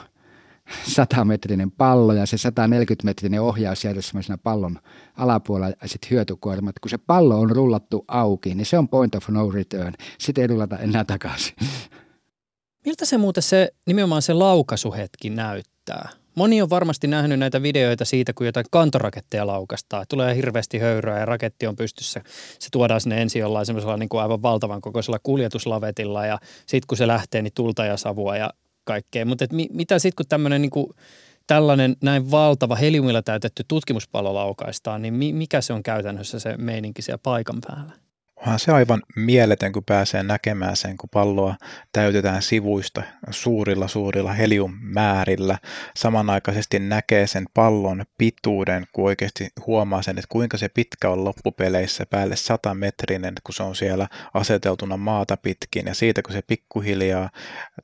100-metrinen pallo ja se 140-metrinen ohjausjärjestelmä siinä pallon alapuolella ja sitten hyötykuormat. Kun se pallo on rullattu auki, niin se on point of no return. Sitten ei rullata enää takaisin. Miltä se muuten se nimenomaan se laukaisuhetki näyttää? Moni on varmasti nähnyt näitä videoita siitä, kun jotain kantoraketteja laukastaa. Tulee hirveästi höyryä ja raketti on pystyssä. Se tuodaan sinne ensin jollain semmoisella niin kuin aivan valtavan kokoisella kuljetuslavetilla ja sitten kun se lähtee, niin tulta ja savua ja kaikkea. Mutta mi, mitä sitten kun tämmöinen niin kuin tällainen näin valtava heliumilla täytetty tutkimuspallo laukaistaan, niin mi, mikä se on käytännössä se meininki siellä paikan päällä? Onhan se aivan mieletön, kun pääsee näkemään sen, kun palloa täytetään sivuista suurilla suurilla heliummäärillä. Samanaikaisesti näkee sen pallon pituuden, kun oikeasti huomaa sen, että kuinka se pitkä on loppupeleissä päälle 100 metrinen, kun se on siellä aseteltuna maata pitkin. Ja siitä, kun se pikkuhiljaa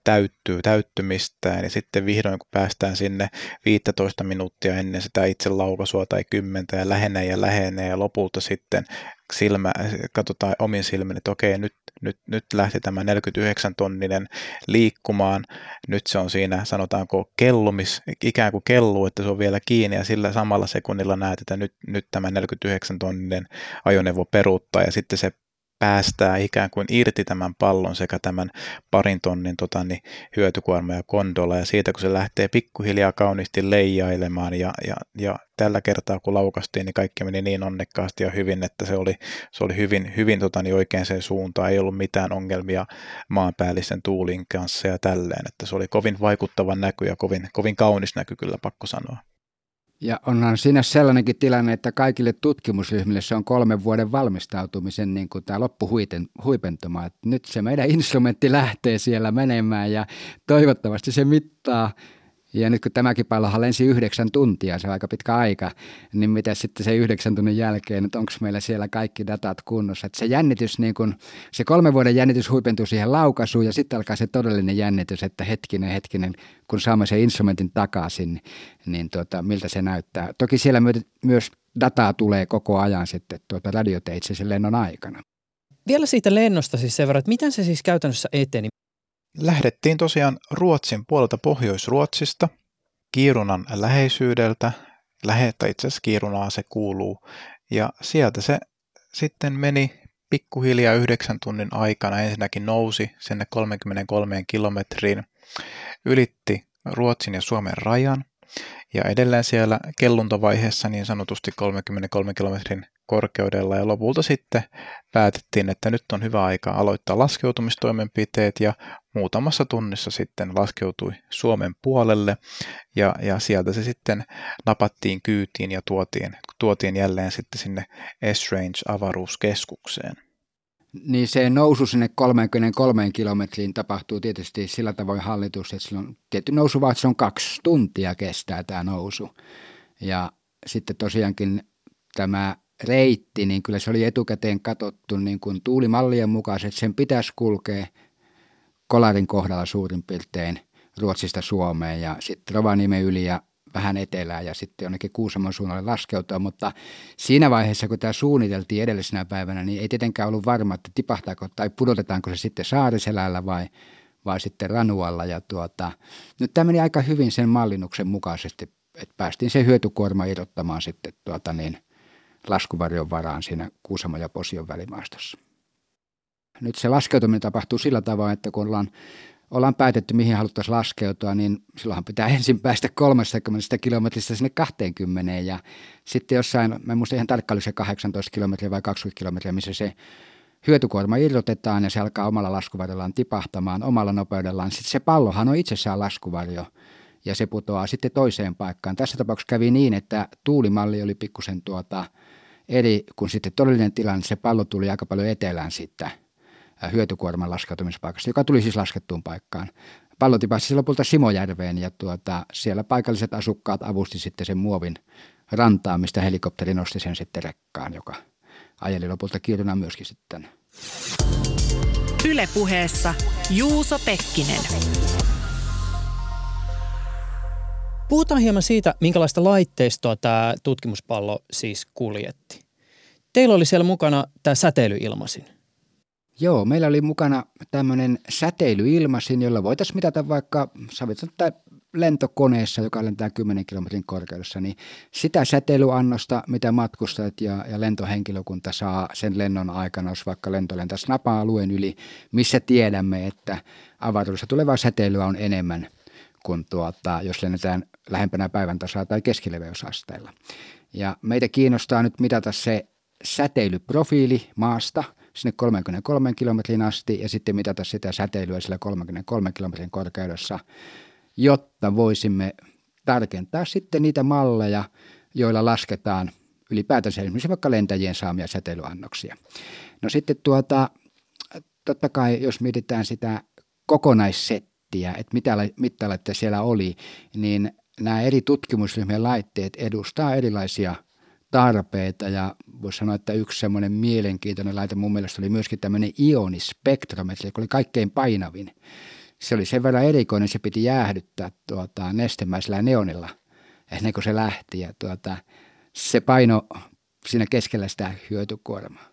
täyttyy täyttymistään, niin sitten vihdoin, kun päästään sinne 15 minuuttia ennen sitä itse laukaisua tai kymmentä ja lähenee ja lähenee ja lopulta sitten silmä, katsotaan omin silmin, että okei, nyt, nyt, nyt lähti tämä 49 tonninen liikkumaan, nyt se on siinä, sanotaanko kellumis, ikään kuin kellu, että se on vielä kiinni. Ja sillä samalla sekunnilla näet, että nyt, nyt tämä 49 tonninen ajoneuvo peruuttaa. Ja sitten se päästää ikään kuin irti tämän pallon sekä tämän parin tonnin tota, niin, hyötykuorma ja kondola ja siitä kun se lähtee pikkuhiljaa kauniisti leijailemaan ja, ja, ja tällä kertaa kun laukastiin, niin kaikki meni niin onnekkaasti ja hyvin, että se oli, se oli hyvin, hyvin tota, niin oikein sen suuntaan, ei ollut mitään ongelmia maanpäällisen tuulin kanssa ja tälleen, että se oli kovin vaikuttava näky ja kovin, kovin kaunis näky kyllä pakko sanoa. Ja onhan siinä sellainenkin tilanne, että kaikille tutkimusryhmille se on kolmen vuoden valmistautumisen niin kuin tämä loppuhuipentuma. Että nyt se meidän instrumentti lähtee siellä menemään ja toivottavasti se mittaa ja nyt kun tämäkin pallohan lensi yhdeksän tuntia, se on aika pitkä aika, niin mitä sitten se yhdeksän tunnin jälkeen, että onko meillä siellä kaikki datat kunnossa. Että se jännitys, niin kun, se kolmen vuoden jännitys huipentuu siihen laukaisuun ja sitten alkaa se todellinen jännitys, että hetkinen, hetkinen, kun saamme sen instrumentin takaisin, niin tuota, miltä se näyttää. Toki siellä myös dataa tulee koko ajan sitten tuota radioteitse sen lennon aikana. Vielä siitä lennosta siis sen verran, että miten se siis käytännössä eteni? Lähdettiin tosiaan Ruotsin puolelta Pohjois-Ruotsista, Kiirunan läheisyydeltä, lähettä itse asiassa Kiirunaa se kuuluu, ja sieltä se sitten meni pikkuhiljaa yhdeksän tunnin aikana. Ensinnäkin nousi sinne 33 kilometriin, ylitti Ruotsin ja Suomen rajan, ja edelleen siellä kelluntavaiheessa niin sanotusti 33 kilometrin korkeudella ja lopulta sitten päätettiin, että nyt on hyvä aika aloittaa laskeutumistoimenpiteet ja muutamassa tunnissa sitten laskeutui Suomen puolelle ja, ja sieltä se sitten napattiin kyytiin ja tuotiin, tuotiin jälleen sitten sinne S-Range avaruuskeskukseen. Niin se nousu sinne 33 kilometriin tapahtuu tietysti sillä tavoin hallitus, että sillä on tietty nousu, vaan se on kaksi tuntia kestää tämä nousu. Ja sitten tosiaankin tämä reitti, niin kyllä se oli etukäteen katsottu niin kuin tuulimallien mukaan, että sen pitäisi kulkea Kolarin kohdalla suurin piirtein Ruotsista Suomeen ja sitten Rovaniemen yli ja vähän etelään ja sitten jonnekin Kuusamon suunnalle laskeutua, mutta siinä vaiheessa, kun tämä suunniteltiin edellisenä päivänä, niin ei tietenkään ollut varma, että tipahtaako tai pudotetaanko se sitten saariselällä vai, vai sitten ranualla. Ja tuota, nyt tämä meni aika hyvin sen mallinnuksen mukaisesti, että päästiin se hyötykuorma irrottamaan sitten tuota niin, laskuvarjon varaan siinä Kuusamon ja Posion välimaastossa. Nyt se laskeutuminen tapahtuu sillä tavalla, että kun ollaan ollaan päätetty, mihin haluttaisiin laskeutua, niin silloinhan pitää ensin päästä 30 kilometristä sinne 20 ja sitten jossain, mä en muista ihan tarkkaan, se 18 kilometriä vai 20 kilometriä, missä se hyötykuorma irrotetaan ja se alkaa omalla laskuvarjollaan tipahtamaan omalla nopeudellaan. Sitten se pallohan on itsessään laskuvarjo ja se putoaa sitten toiseen paikkaan. Tässä tapauksessa kävi niin, että tuulimalli oli pikkusen tuota eri kuin sitten todellinen tilanne. Se pallo tuli aika paljon etelään sitten – hyötykuorman laskeutumispaikasta, joka tuli siis laskettuun paikkaan. Pallo tipasi lopulta Simojärveen ja tuota, siellä paikalliset asukkaat avusti sitten sen muovin rantaa, mistä helikopteri nosti sen sitten rekkaan, joka ajeli lopulta Kiruna myöskin sitten. Ylepuheessa Juuso Pekkinen. Puhutaan hieman siitä, minkälaista laitteistoa tämä tutkimuspallo siis kuljetti. Teillä oli siellä mukana tämä säteilyilmasin. Joo, meillä oli mukana tämmöinen säteilyilmasin, jolla voitaisiin mitata vaikka, tai lentokoneessa, joka lentää 10 kilometrin korkeudessa, niin sitä säteilyannosta, mitä matkustajat ja, ja lentohenkilökunta saa sen lennon aikana, jos vaikka lento lentää napa-alueen yli, missä tiedämme, että avaruudessa tulevaa säteilyä on enemmän kuin tuota, jos lennetään lähempänä päivän tasaa tai keskileveysasteella. Ja meitä kiinnostaa nyt mitata se säteilyprofiili maasta sinne 33 kilometrin asti ja sitten mitata sitä säteilyä sillä 33 kilometrin korkeudessa, jotta voisimme tarkentaa sitten niitä malleja, joilla lasketaan ylipäätänsä esimerkiksi vaikka lentäjien saamia säteilyannoksia. No sitten tuota, totta kai jos mietitään sitä kokonaissettiä, että mitä mittalaitteita siellä oli, niin nämä eri tutkimusryhmien laitteet edustaa erilaisia tarpeita ja voisi sanoa, että yksi semmoinen mielenkiintoinen laite mun mielestä oli myöskin tämmöinen ionispektrometri, joka oli kaikkein painavin. Se oli sen verran erikoinen, se piti jäähdyttää tuota, nestemäisellä neonilla ennen kuin se lähti ja tuota, se paino siinä keskellä sitä hyötykuormaa.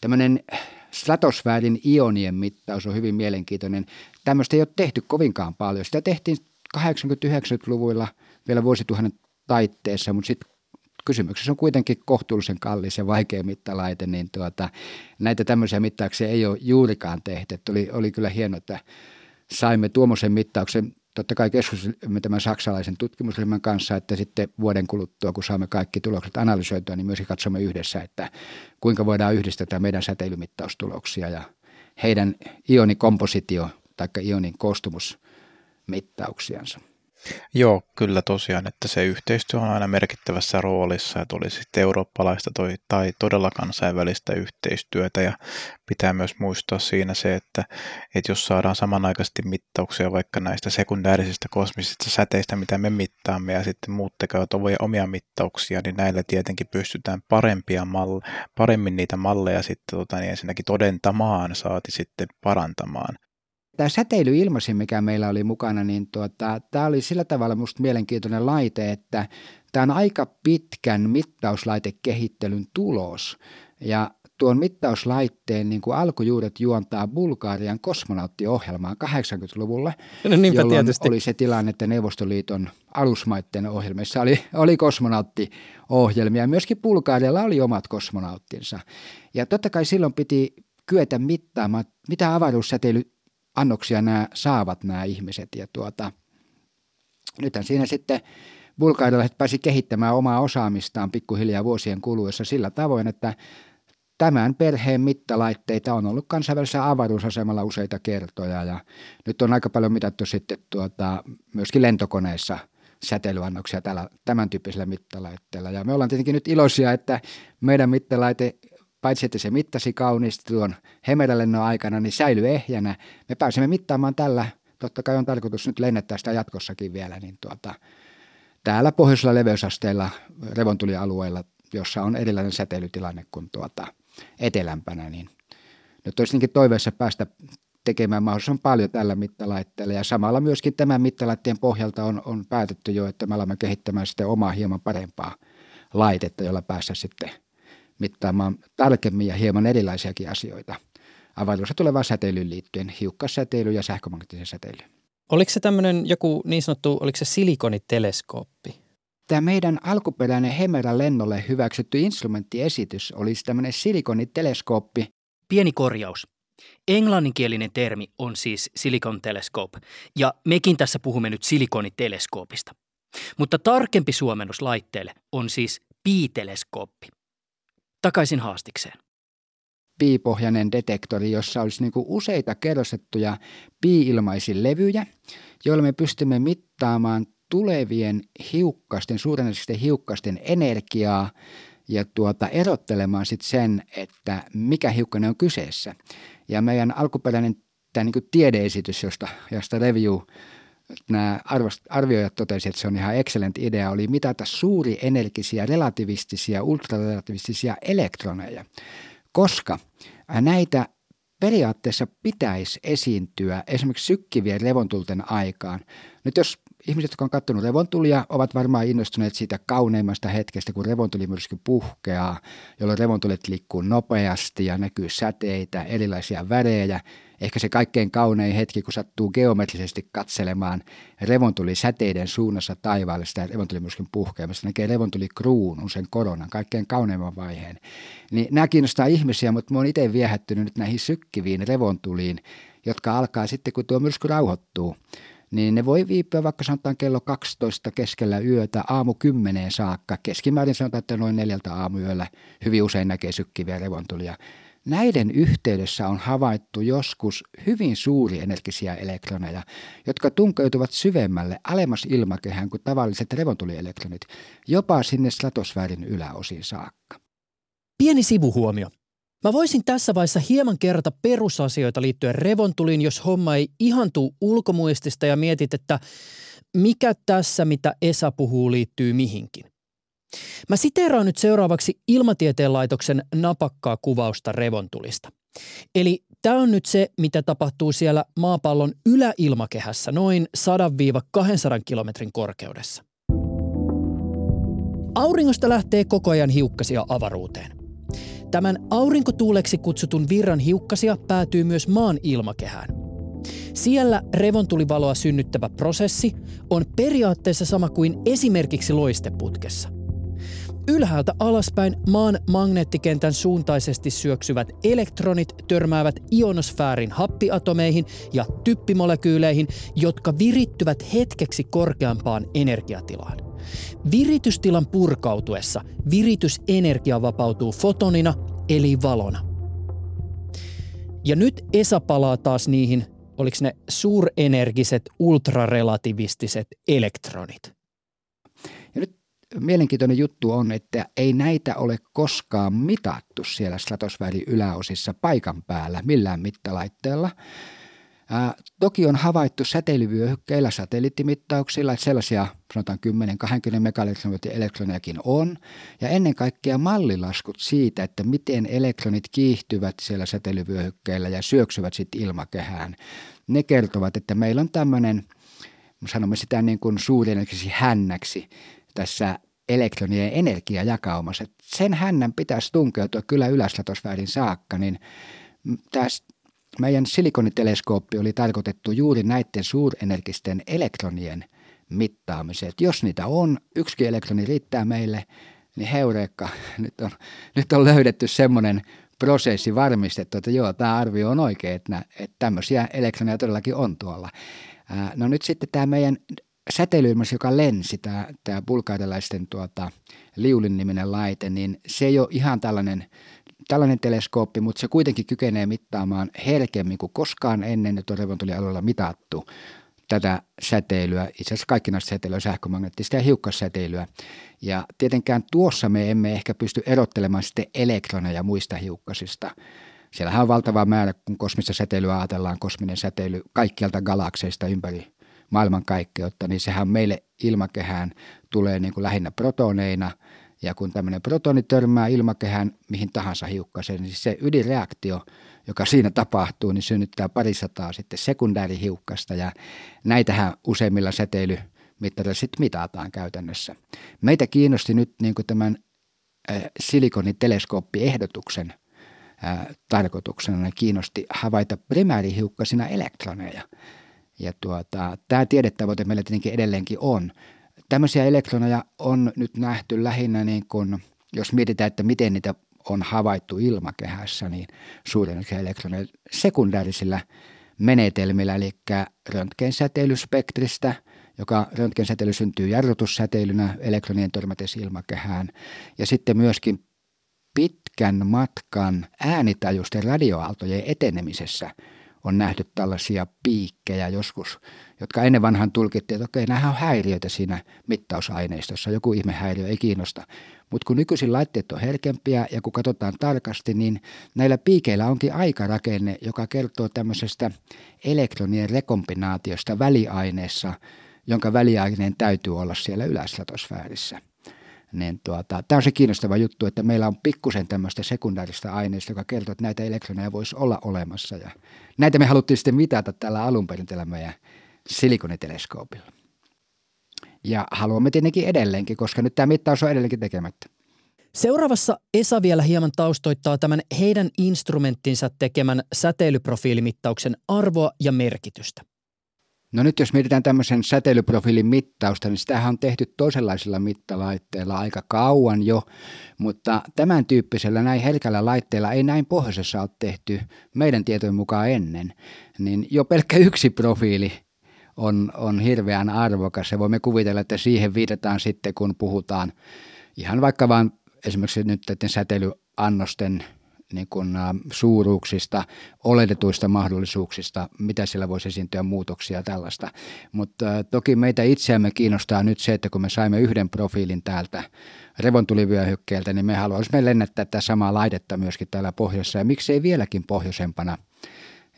Tämmöinen stratosfäärin ionien mittaus on hyvin mielenkiintoinen. Tämmöistä ei ole tehty kovinkaan paljon. Sitä tehtiin 80-90-luvuilla vielä vuosituhannen taitteessa, mutta sitten kysymyksessä on kuitenkin kohtuullisen kallis ja vaikea mittalaite, niin tuota, näitä tämmöisiä mittauksia ei ole juurikaan tehty. Oli, oli kyllä hienoa, että saimme tuommoisen mittauksen totta kai keskustelimme tämän saksalaisen tutkimusryhmän kanssa, että sitten vuoden kuluttua, kun saamme kaikki tulokset analysoitua, niin myös katsomme yhdessä, että kuinka voidaan yhdistää meidän säteilymittaustuloksia ja heidän ionikompositio tai ionin koostumusmittauksiansa. Joo, kyllä tosiaan, että se yhteistyö on aina merkittävässä roolissa, että oli sitten eurooppalaista toi, tai todella kansainvälistä yhteistyötä ja pitää myös muistaa siinä se, että, että jos saadaan samanaikaisesti mittauksia vaikka näistä sekundäärisistä kosmisista säteistä, mitä me mittaamme ja sitten muut tekevät omia mittauksia, niin näillä tietenkin pystytään parempia mal- paremmin niitä malleja sitten tota, niin ensinnäkin todentamaan, saati sitten parantamaan tämä säteilyilmasi, mikä meillä oli mukana, niin tuota, tämä oli sillä tavalla minusta mielenkiintoinen laite, että tämä on aika pitkän mittauslaitekehittelyn tulos. Ja tuon mittauslaitteen niin kuin alkujuuret juontaa Bulgarian kosmonauttiohjelmaan 80-luvulla, no, jolloin tietysti. oli se tilanne, että Neuvostoliiton alusmaiden ohjelmissa oli, oli kosmonauttiohjelmia. Myöskin Bulgarialla oli omat kosmonauttinsa. Ja totta kai silloin piti kyetä mittaamaan, mitä avaruussäteily annoksia nämä saavat nämä ihmiset. Ja tuota, nythän siinä sitten bulgaarilaiset pääsi kehittämään omaa osaamistaan pikkuhiljaa vuosien kuluessa sillä tavoin, että tämän perheen mittalaitteita on ollut kansainvälisellä avaruusasemalla useita kertoja ja nyt on aika paljon mitattu sitten tuota, myöskin lentokoneissa säteilyannoksia tällä, tämän tyyppisellä mittalaitteella. Ja me ollaan tietenkin nyt iloisia, että meidän mittalaite paitsi että se mittasi kauniisti tuon hemerälennon aikana, niin säilyi ehjänä. Me pääsemme mittaamaan tällä, totta kai on tarkoitus nyt lennättää sitä jatkossakin vielä, niin tuota, täällä pohjoisella leveysasteella revontulialueella, jossa on erilainen säteilytilanne kuin tuota etelämpänä, niin nyt olisi toiveessa päästä tekemään mahdollisimman paljon tällä mittalaitteella. Ja samalla myöskin tämän mittalaitteen pohjalta on, on päätetty jo, että me alamme kehittämään sitten omaa hieman parempaa laitetta, jolla päässä sitten – mittaamaan tarkemmin ja hieman erilaisiakin asioita avaruudessa tulevaan säteilyyn liittyen, hiukkassäteily ja sähkömagneettisen säteily. Oliko se tämmöinen joku niin sanottu, oliko se silikoniteleskooppi? Tämä meidän alkuperäinen Hemera lennolle hyväksytty instrumenttiesitys olisi tämmöinen silikoniteleskooppi. Pieni korjaus. Englanninkielinen termi on siis silicon telescope, ja mekin tässä puhumme nyt silikoniteleskoopista. Mutta tarkempi suomennus laitteelle on siis piiteleskooppi. Takaisin haastikseen. Piipohjainen detektori, jossa olisi niin useita kerrostettuja piiilmaisia levyjä, joilla me pystymme mittaamaan tulevien hiukkasten, suurennallisten hiukkasten energiaa ja tuota, erottelemaan sitten sen, että mikä hiukkanen on kyseessä. Ja meidän alkuperäinen tämä niin tiedeesitys, josta, josta review nämä arvioijat totesivat, että se on ihan excellent idea, oli mitata suuri energisiä relativistisia, ultrarelativistisia elektroneja, koska näitä periaatteessa pitäisi esiintyä esimerkiksi sykkivien revontulten aikaan. Nyt jos ihmiset, jotka on katsonut revontulia, ovat varmaan innostuneet siitä kauneimmasta hetkestä, kun revontuli myrsky puhkeaa, jolloin revontulet liikkuu nopeasti ja näkyy säteitä, erilaisia värejä Ehkä se kaikkein kaunein hetki, kun sattuu geometrisesti katselemaan revontuli säteiden suunnassa taivaalle sitä revontulimyrskyn puhkeamista, näkee revontuli kruunun, sen koronan, kaikkein kauneimman vaiheen. Niin nämä kiinnostaa ihmisiä, mutta mä oon itse viehättynyt nyt näihin sykkiviin revontuliin, jotka alkaa sitten, kun tuo myrsky rauhoittuu niin ne voi viipyä vaikka sanotaan kello 12 keskellä yötä aamu 10 saakka. Keskimäärin sanotaan, että noin neljältä aamuyöllä hyvin usein näkee sykkiviä revontulia. Näiden yhteydessä on havaittu joskus hyvin suuri energisiä elektroneja, jotka tunkeutuvat syvemmälle alemmas ilmakehään kuin tavalliset revontulieelektronit, jopa sinne stratosfäärin yläosiin saakka. Pieni sivuhuomio. Mä voisin tässä vaiheessa hieman kerrata perusasioita liittyen revontuliin, jos homma ei ihan tuu ulkomuistista ja mietit, että mikä tässä, mitä Esa puhuu, liittyy mihinkin. Mä siteeraan nyt seuraavaksi Ilmatieteen laitoksen napakkaa kuvausta revontulista. Eli tämä on nyt se, mitä tapahtuu siellä maapallon yläilmakehässä noin 100-200 kilometrin korkeudessa. Auringosta lähtee koko ajan hiukkasia avaruuteen. Tämän aurinkotuuleksi kutsutun virran hiukkasia päätyy myös maan ilmakehään. Siellä revontulivaloa synnyttävä prosessi on periaatteessa sama kuin esimerkiksi loisteputkessa. Ylhäältä alaspäin maan magneettikentän suuntaisesti syöksyvät elektronit törmäävät ionosfäärin happiatomeihin ja typpimolekyyleihin, jotka virittyvät hetkeksi korkeampaan energiatilaan. Viritystilan purkautuessa viritysenergia vapautuu fotonina eli valona. Ja nyt Esa palaa taas niihin, oliko ne suurenergiset ultrarelativistiset elektronit. Ja nyt mielenkiintoinen juttu on, että ei näitä ole koskaan mitattu siellä stratosfäärin yläosissa paikan päällä millään mittalaitteella. Ää, toki on havaittu säteilyvyöhykkeillä satelliittimittauksilla, että sellaisia sanotaan 10-20 megaelektronin elektronejakin on. Ja ennen kaikkea mallilaskut siitä, että miten elektronit kiihtyvät siellä säteilyvyöhykkeillä ja syöksyvät sitten ilmakehään. Ne kertovat, että meillä on tämmöinen, sanomme sitä niin kuin suurenergisi hännäksi tässä elektronien energiajakaumassa. Sen hännän pitäisi tunkeutua kyllä ylästratosfäärin saakka, niin tästä meidän silikoniteleskooppi oli tarkoitettu juuri näiden suurenergisten elektronien mittaamiseen. jos niitä on, yksi elektroni riittää meille, niin heureekka, <laughs> nyt on, nyt on löydetty semmoinen prosessi varmistettu, että joo, tämä arvio on oikein, että, että tämmöisiä elektroneja todellakin on tuolla. no nyt sitten tämä meidän säteilyilmas, joka lensi, tämä, tämä tuota, liulin niminen laite, niin se ei ole ihan tällainen tällainen teleskooppi, mutta se kuitenkin kykenee mittaamaan herkemmin kuin koskaan ennen, että on revontulialueella mitattu tätä säteilyä, itse asiassa kaikkinaista säteilyä, sähkömagneettista ja hiukkassäteilyä. Ja tietenkään tuossa me emme ehkä pysty erottelemaan sitten elektroneja muista hiukkasista. Siellähän on valtava määrä, kun kosmista säteilyä ajatellaan, kosminen säteily kaikkialta galakseista ympäri maailmankaikkeutta, niin sehän meille ilmakehään tulee niin kuin lähinnä protoneina – ja kun tämmöinen protoni törmää ilmakehään mihin tahansa hiukkaseen, niin se ydinreaktio, joka siinä tapahtuu, niin synnyttää parisataa sitten sekundäärihiukkasta ja näitähän useimmilla säteilymittareilla sitten mitataan käytännössä. Meitä kiinnosti nyt niin kuin tämän silikoniteleskooppiehdotuksen tarkoituksena kiinnosti havaita primäärihiukkasina elektroneja. Ja tuota, tämä tiedetavoite meillä tietenkin edelleenkin on, Tämmöisiä elektroneja on nyt nähty lähinnä niin kuin, jos mietitään, että miten niitä on havaittu ilmakehässä, niin suurin elektroneja sekundäärisillä menetelmillä, eli röntgensäteilyspektristä, joka röntgensäteily syntyy jarrutussäteilynä elektronien törmätessä ilmakehään, ja sitten myöskin pitkän matkan äänitajusten radioaaltojen etenemisessä on nähty tällaisia piikkejä joskus jotka ennen vanhan tulkittiin, että okei, nämä on häiriöitä siinä mittausaineistossa, joku ihmehäiriö ei kiinnosta. Mutta kun nykyisin laitteet on herkempiä ja kun katsotaan tarkasti, niin näillä piikeillä onkin aikarakenne, joka kertoo tämmöisestä elektronien rekombinaatiosta väliaineessa, jonka väliaineen täytyy olla siellä ylästratosfäärissä. Niin tuota, tämä on se kiinnostava juttu, että meillä on pikkusen tämmöistä sekundaarista aineista, joka kertoo, että näitä elektroneja voisi olla olemassa. Ja näitä me haluttiin sitten mitata tällä alun perin tällä meidän silikoniteleskoopilla. Ja haluamme tietenkin edelleenkin, koska nyt tämä mittaus on edelleenkin tekemättä. Seuraavassa Esa vielä hieman taustoittaa tämän heidän instrumenttinsa tekemän säteilyprofiilimittauksen arvoa ja merkitystä. No nyt jos mietitään tämmöisen säteilyprofiilin mittausta, niin sitähän on tehty toisenlaisilla mittalaitteilla aika kauan jo, mutta tämän tyyppisellä näin herkällä laitteella ei näin pohjoisessa ole tehty meidän tietojen mukaan ennen. Niin jo pelkkä yksi profiili on, on hirveän arvokas. Ja voimme kuvitella, että siihen viitataan sitten, kun puhutaan ihan vaikka vain esimerkiksi nyt näiden säteilyannosten niin kuin, suuruuksista, oletetuista mahdollisuuksista, mitä siellä voisi esiintyä muutoksia ja tällaista. Mutta toki meitä itseämme kiinnostaa nyt se, että kun me saimme yhden profiilin täältä revontulivyöhykkeeltä, niin me haluaisimme lennättää tätä samaa laitetta myöskin täällä pohjoissa ja miksei vieläkin pohjoisempana.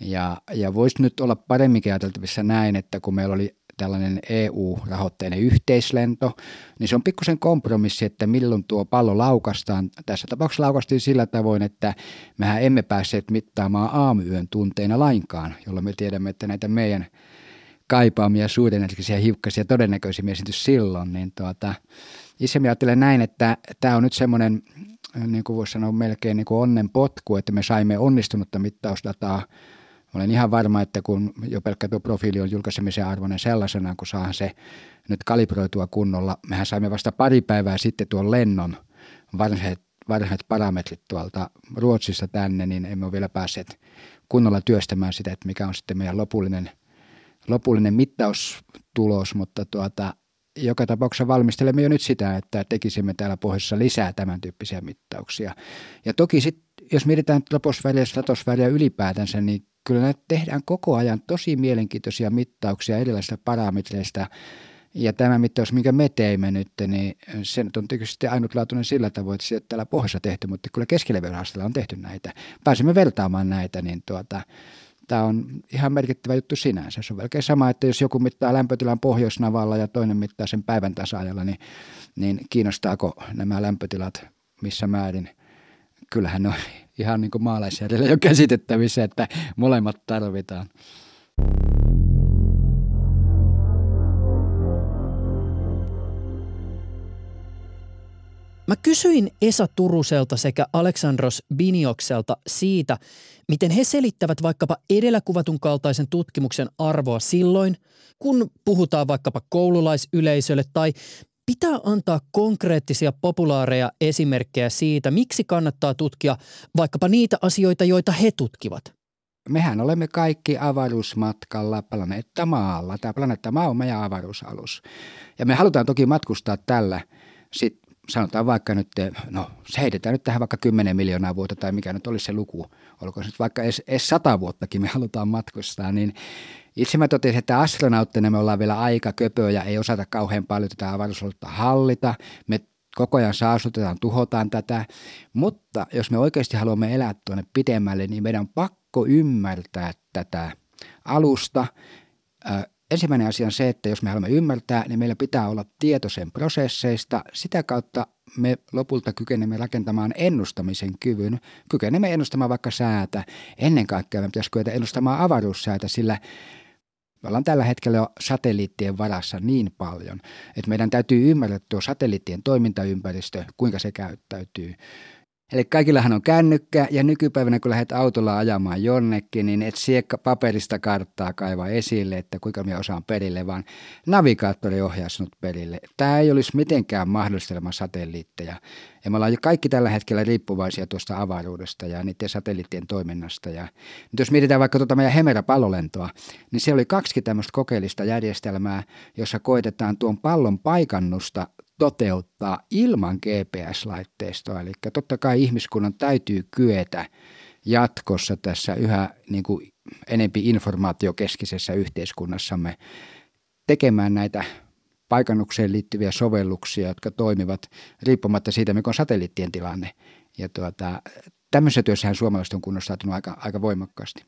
Ja, ja voisi nyt olla paremminkin ajateltavissa näin, että kun meillä oli tällainen EU-rahoitteinen yhteislento, niin se on pikkusen kompromissi, että milloin tuo pallo laukastaan. Tässä tapauksessa laukastiin sillä tavoin, että mehän emme päässeet mittaamaan aamuyön tunteina lainkaan, jolloin me tiedämme, että näitä meidän kaipaamia suurenergisiä hiukkasia todennäköisimmin esity silloin, niin tuota, itse ajattelen näin, että tämä on nyt semmoinen, niin kuin voisi sanoa melkein niin kuin onnen potku, että me saimme onnistunutta mittausdataa olen ihan varma, että kun jo pelkkä tuo profiili on julkaisemisen arvoinen sellaisena, kun saa se nyt kalibroitua kunnolla, mehän saimme vasta pari päivää sitten tuon lennon varhaiset, varhaiset parametrit tuolta Ruotsista tänne, niin emme ole vielä päässeet kunnolla työstämään sitä, että mikä on sitten meidän lopullinen, lopullinen mittaustulos, mutta tuota, joka tapauksessa valmistelemme jo nyt sitä, että tekisimme täällä pohjoisessa lisää tämän tyyppisiä mittauksia. Ja toki sitten, jos mietitään troposfääriä ja stratosfääriä ylipäätänsä, niin kyllä näitä tehdään koko ajan tosi mielenkiintoisia mittauksia erilaisista parametreista. Ja tämä mittaus, minkä me teimme nyt, niin se nyt on tietysti ainutlaatuinen sillä tavoin, että sitä täällä pohjassa tehty, mutta kyllä keskilevyrahastolla on tehty näitä. Pääsemme vertaamaan näitä, niin tuota, tämä on ihan merkittävä juttu sinänsä. Se on melkein sama, että jos joku mittaa lämpötilan pohjoisnavalla ja toinen mittaa sen päivän tasaajalla, niin, niin kiinnostaako nämä lämpötilat missä määrin. Kyllähän on <laughs> ihan niin kuin maalaisjärjellä jo käsitettävissä, että molemmat tarvitaan. Mä kysyin Esa Turuselta sekä Aleksandros Biniokselta siitä, miten he selittävät vaikkapa edellä kuvatun kaltaisen tutkimuksen arvoa silloin, kun puhutaan vaikkapa koululaisyleisölle tai pitää antaa konkreettisia populaareja esimerkkejä siitä, miksi kannattaa tutkia vaikkapa niitä asioita, joita he tutkivat. Mehän olemme kaikki avaruusmatkalla planeetta Maalla. Tämä planeetta Maa on meidän avaruusalus. Ja me halutaan toki matkustaa tällä sit sanotaan vaikka nyt, no se heitetään nyt tähän vaikka 10 miljoonaa vuotta tai mikä nyt olisi se luku, olkoon se nyt vaikka edes, edes 100 vuottakin me halutaan matkustaa, niin itse mä totesin, että astronauttina me ollaan vielä aika köpöjä, ei osata kauhean paljon tätä avaruusalusta hallita. Me koko ajan saastutetaan, tuhotaan tätä. Mutta jos me oikeasti haluamme elää tuonne pidemmälle, niin meidän on pakko ymmärtää tätä alusta. ensimmäinen asia on se, että jos me haluamme ymmärtää, niin meillä pitää olla tieto sen prosesseista. Sitä kautta me lopulta kykenemme rakentamaan ennustamisen kyvyn. Kykenemme ennustamaan vaikka säätä. Ennen kaikkea me pitäisi kyetä ennustamaan avaruussäätä, sillä me ollaan tällä hetkellä jo satelliittien varassa niin paljon, että meidän täytyy ymmärtää tuo satelliittien toimintaympäristö, kuinka se käyttäytyy. Eli kaikillahan on kännykkä ja nykypäivänä kun lähdet autolla ajamaan jonnekin, niin et sie paperista karttaa kaivaa esille, että kuinka minä osaan perille, vaan navigaattori ohjaa sinut perille. Tämä ei olisi mitenkään mahdollistelma satelliitteja. Ja me ollaan kaikki tällä hetkellä riippuvaisia tuosta avaruudesta ja niiden satelliittien toiminnasta. Ja nyt jos mietitään vaikka tuota meidän Hemera-pallolentoa, niin se oli kaksi tämmöistä kokeellista järjestelmää, jossa koitetaan tuon pallon paikannusta toteuttaa ilman GPS-laitteistoa. Eli totta kai ihmiskunnan täytyy kyetä jatkossa tässä yhä niin kuin enempi informaatiokeskisessä yhteiskunnassamme tekemään näitä paikannukseen liittyviä sovelluksia, jotka toimivat riippumatta siitä, mikä on satelliittien tilanne. Ja tuota, tämmöisessä työssähän suomalaiset on kunnostautunut aika, aika voimakkaasti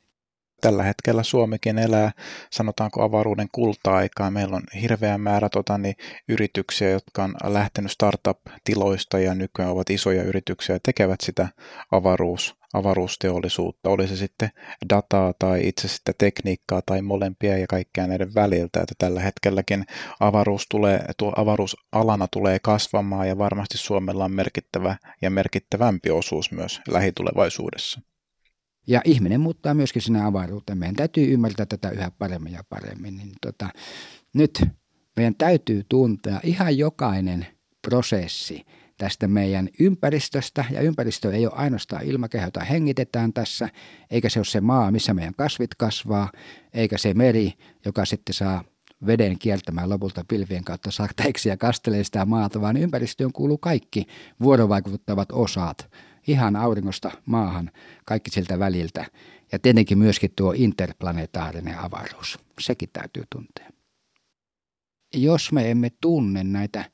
tällä hetkellä Suomikin elää, sanotaanko avaruuden kulta-aikaa. Meillä on hirveä määrä tota, niin, yrityksiä, jotka on lähtenyt startup-tiloista ja nykyään ovat isoja yrityksiä ja tekevät sitä avaruus, avaruusteollisuutta. Oli se sitten dataa tai itse sitä tekniikkaa tai molempia ja kaikkea näiden väliltä. Että tällä hetkelläkin avaruus tulee, tuo avaruusalana tulee kasvamaan ja varmasti Suomella on merkittävä ja merkittävämpi osuus myös lähitulevaisuudessa. Ja ihminen muuttaa myöskin sinne avaruuteen. Meidän täytyy ymmärtää tätä yhä paremmin ja paremmin. Niin tota, nyt meidän täytyy tuntea ihan jokainen prosessi tästä meidän ympäristöstä. Ja ympäristö ei ole ainoastaan ilmakehä, jota hengitetään tässä, eikä se ole se maa, missä meidän kasvit kasvaa, eikä se meri, joka sitten saa veden kiertämään lopulta pilvien kautta sateeksi ja kastelee sitä maata, vaan ympäristöön kuuluu kaikki vuorovaikuttavat osat, ihan auringosta maahan, kaikki siltä väliltä. Ja tietenkin myöskin tuo interplanetaarinen avaruus, sekin täytyy tuntea. Jos me emme tunne näitä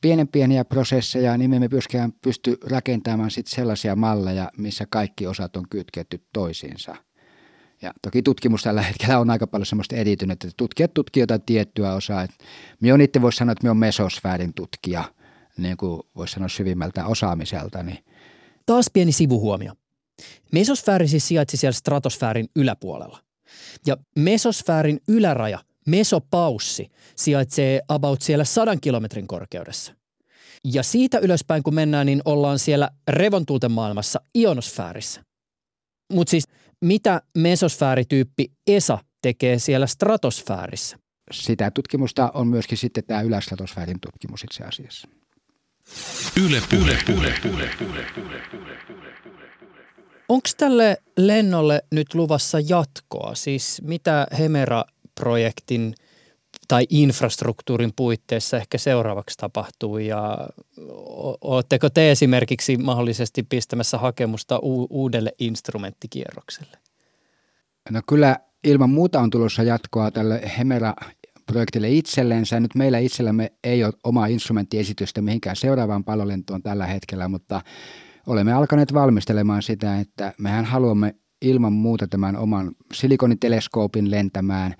pienen pieniä prosesseja, niin me emme myöskään pysty rakentamaan sit sellaisia malleja, missä kaikki osat on kytketty toisiinsa. Ja toki tutkimus tällä hetkellä on aika paljon semmoista editynyt, että tutkijat tutkivat jotain tiettyä osaa. Minä on itse voisi sanoa, että minä olen mesosfäärin tutkija, niin kuin voisi sanoa syvimmältä osaamiselta. Niin. Taas pieni sivuhuomio. Mesosfääri siis sijaitsi siellä stratosfäärin yläpuolella. Ja mesosfäärin yläraja mesopaussi sijaitsee about siellä sadan kilometrin korkeudessa. Ja siitä ylöspäin kun mennään, niin ollaan siellä revontuulten maailmassa ionosfäärissä. Mutta siis mitä mesosfäärityyppi ESA tekee siellä stratosfäärissä? Sitä tutkimusta on myöskin sitten tämä ylästratosfäärin tutkimus itse asiassa. Yle puhe, puhe, puhe, puhe, puhe, puhe, Onko tälle lennolle nyt luvassa jatkoa? Siis mitä Hemera projektin tai infrastruktuurin puitteissa ehkä seuraavaksi tapahtuu? Ja oletteko te esimerkiksi mahdollisesti pistämässä hakemusta u- uudelle instrumenttikierrokselle? No kyllä ilman muuta on tulossa jatkoa tälle Hemera-projektille itsellensä. Nyt meillä itsellämme ei ole omaa instrumenttiesitystä mihinkään seuraavaan palolentoon tällä hetkellä, mutta olemme alkaneet valmistelemaan sitä, että mehän haluamme ilman muuta tämän oman silikoniteleskoopin lentämään.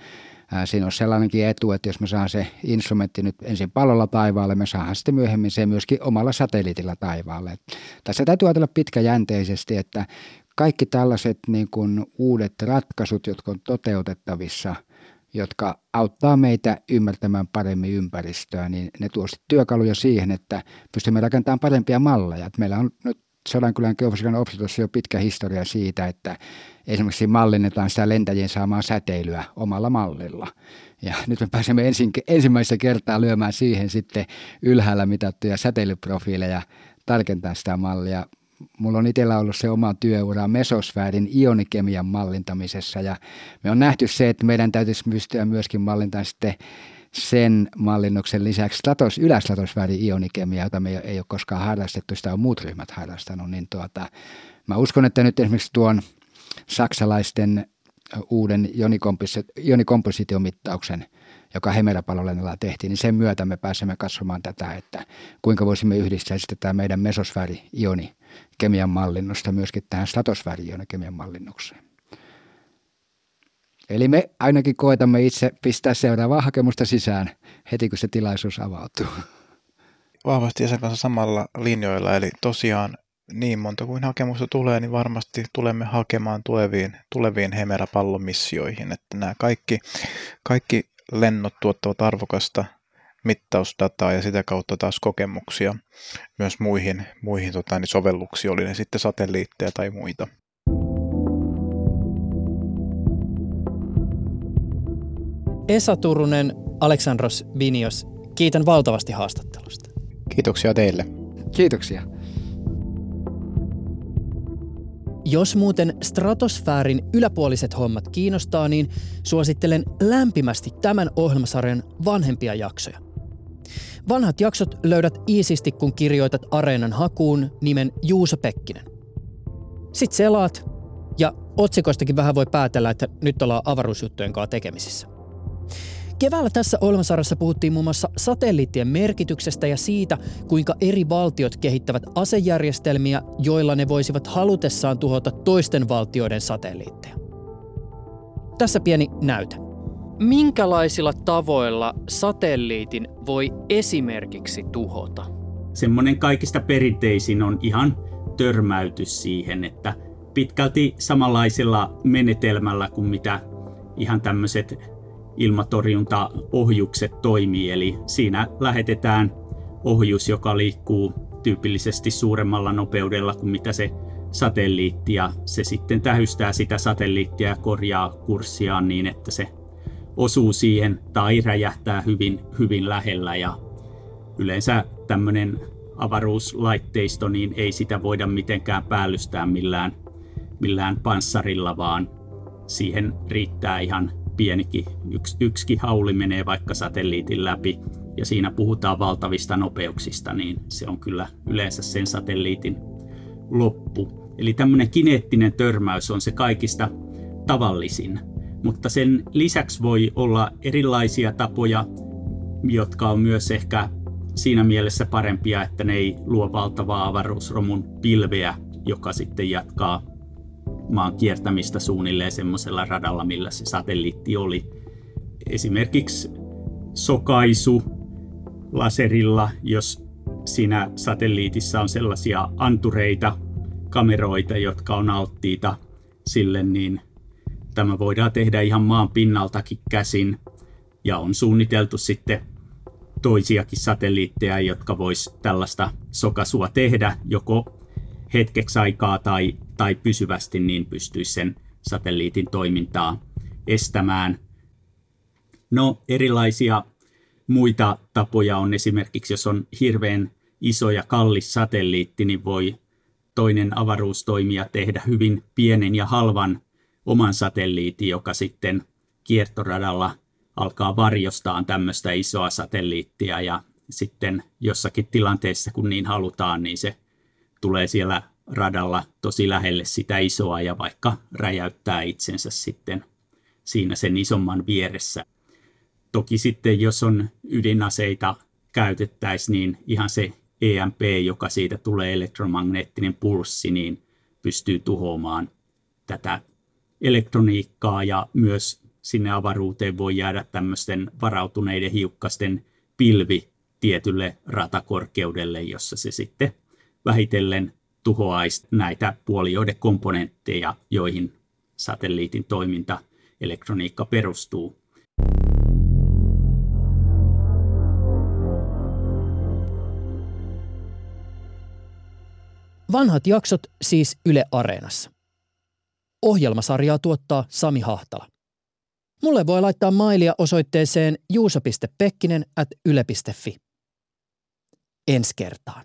Siinä on sellainenkin etu, että jos me saan se instrumentti nyt ensin pallolla taivaalle, me saadaan sitten myöhemmin se myöskin omalla satelliitilla taivaalle. Tässä täytyy ajatella pitkäjänteisesti, että kaikki tällaiset niin kuin uudet ratkaisut, jotka on toteutettavissa, jotka auttaa meitä ymmärtämään paremmin ympäristöä, niin ne tuo työkaluja siihen, että pystymme rakentamaan parempia malleja. meillä on nyt Sodankylän geofysiikan opistossa jo pitkä historia siitä, että esimerkiksi mallinnetaan sitä lentäjien saamaa säteilyä omalla mallilla. Ja nyt me pääsemme ensin, ensimmäistä kertaa lyömään siihen sitten ylhäällä mitattuja säteilyprofiileja, tarkentaa sitä mallia. Mulla on itsellä ollut se oma työura mesosfäärin ionikemian mallintamisessa ja me on nähty se, että meidän täytyisi pystyä myöskin mallintamaan sitten sen mallinnuksen lisäksi statos, ylästratosfäärin ionikemia, jota me ei ole koskaan harrastettu, sitä on muut ryhmät harrastanut, niin tuota, mä uskon, että nyt esimerkiksi tuon saksalaisten uuden ionikompositiomittauksen, joka Hemera-palolennalla tehtiin, niin sen myötä me pääsemme katsomaan tätä, että kuinka voisimme yhdistää sitten tämä meidän mesosfääri-ioni kemian mallinnosta myöskin tähän stratosfääri kemian mallinnukseen. Eli me ainakin koetamme itse pistää seuraavaa hakemusta sisään heti, kun se tilaisuus avautuu. Vahvasti jäsen kanssa samalla linjoilla, eli tosiaan niin monta kuin hakemusta tulee, niin varmasti tulemme hakemaan tuleviin, tuleviin Hemera-pallomissioihin. Että nämä kaikki, kaikki lennot tuottavat arvokasta mittausdataa ja sitä kautta taas kokemuksia myös muihin, muihin tota, niin sovelluksiin, oli ne sitten satelliitteja tai muita. Esa Turunen, Aleksandros Vinios, kiitän valtavasti haastattelusta. Kiitoksia teille. Kiitoksia. Jos muuten stratosfäärin yläpuoliset hommat kiinnostaa, niin suosittelen lämpimästi tämän ohjelmasarjan vanhempia jaksoja. Vanhat jaksot löydät iisisti, kun kirjoitat Areenan hakuun nimen Juuso Pekkinen. Sitten selaat, ja otsikoistakin vähän voi päätellä, että nyt ollaan avaruusjuttujen kanssa tekemisissä. Keväällä tässä ohjelmasarjassa puhuttiin muun muassa satelliittien merkityksestä ja siitä, kuinka eri valtiot kehittävät asejärjestelmiä, joilla ne voisivat halutessaan tuhota toisten valtioiden satelliitteja. Tässä pieni näyte. Minkälaisilla tavoilla satelliitin voi esimerkiksi tuhota? Semmoinen kaikista perinteisin on ihan törmäytys siihen, että pitkälti samanlaisella menetelmällä kuin mitä ihan tämmöiset ilmatorjuntaohjukset toimii. Eli siinä lähetetään ohjus, joka liikkuu tyypillisesti suuremmalla nopeudella kuin mitä se satelliitti ja se sitten tähystää sitä satelliittia ja korjaa kurssiaan niin, että se osuu siihen tai räjähtää hyvin, hyvin lähellä ja yleensä tämmöinen avaruuslaitteisto, niin ei sitä voida mitenkään päällystää millään, millään panssarilla, vaan siihen riittää ihan pienikin, yks, yksikin hauli menee vaikka satelliitin läpi ja siinä puhutaan valtavista nopeuksista, niin se on kyllä yleensä sen satelliitin loppu. Eli tämmöinen kineettinen törmäys on se kaikista tavallisin. Mutta sen lisäksi voi olla erilaisia tapoja, jotka on myös ehkä siinä mielessä parempia, että ne ei luo valtavaa avaruusromun pilveä, joka sitten jatkaa maan kiertämistä suunnilleen semmoisella radalla, millä se satelliitti oli. Esimerkiksi sokaisu laserilla, jos siinä satelliitissa on sellaisia antureita, kameroita, jotka on alttiita sille, niin tämä voidaan tehdä ihan maan pinnaltakin käsin. Ja on suunniteltu sitten toisiakin satelliitteja, jotka vois tällaista sokasua tehdä joko hetkeksi aikaa tai, tai pysyvästi, niin pystyisi sen satelliitin toimintaa estämään. No, erilaisia muita tapoja on esimerkiksi, jos on hirveän iso ja kallis satelliitti, niin voi toinen avaruustoimija tehdä hyvin pienen ja halvan oman satelliitin, joka sitten kiertoradalla alkaa varjostaan tämmöistä isoa satelliittia ja sitten jossakin tilanteessa, kun niin halutaan, niin se tulee siellä radalla tosi lähelle sitä isoa ja vaikka räjäyttää itsensä sitten siinä sen isomman vieressä. Toki sitten, jos on ydinaseita käytettäisiin, niin ihan se EMP, joka siitä tulee elektromagneettinen pulssi, niin pystyy tuhoamaan tätä elektroniikkaa ja myös sinne avaruuteen voi jäädä tämmöisten varautuneiden hiukkasten pilvi tietylle ratakorkeudelle, jossa se sitten vähitellen tuhoaisi näitä puolijohdekomponentteja, joihin satelliitin toiminta elektroniikka perustuu. Vanhat jaksot siis Yle Areenassa. Ohjelmasarjaa tuottaa Sami Hahtala. Mulle voi laittaa mailia osoitteeseen juuso.pekkinen at yle.fi. Ensi kertaan.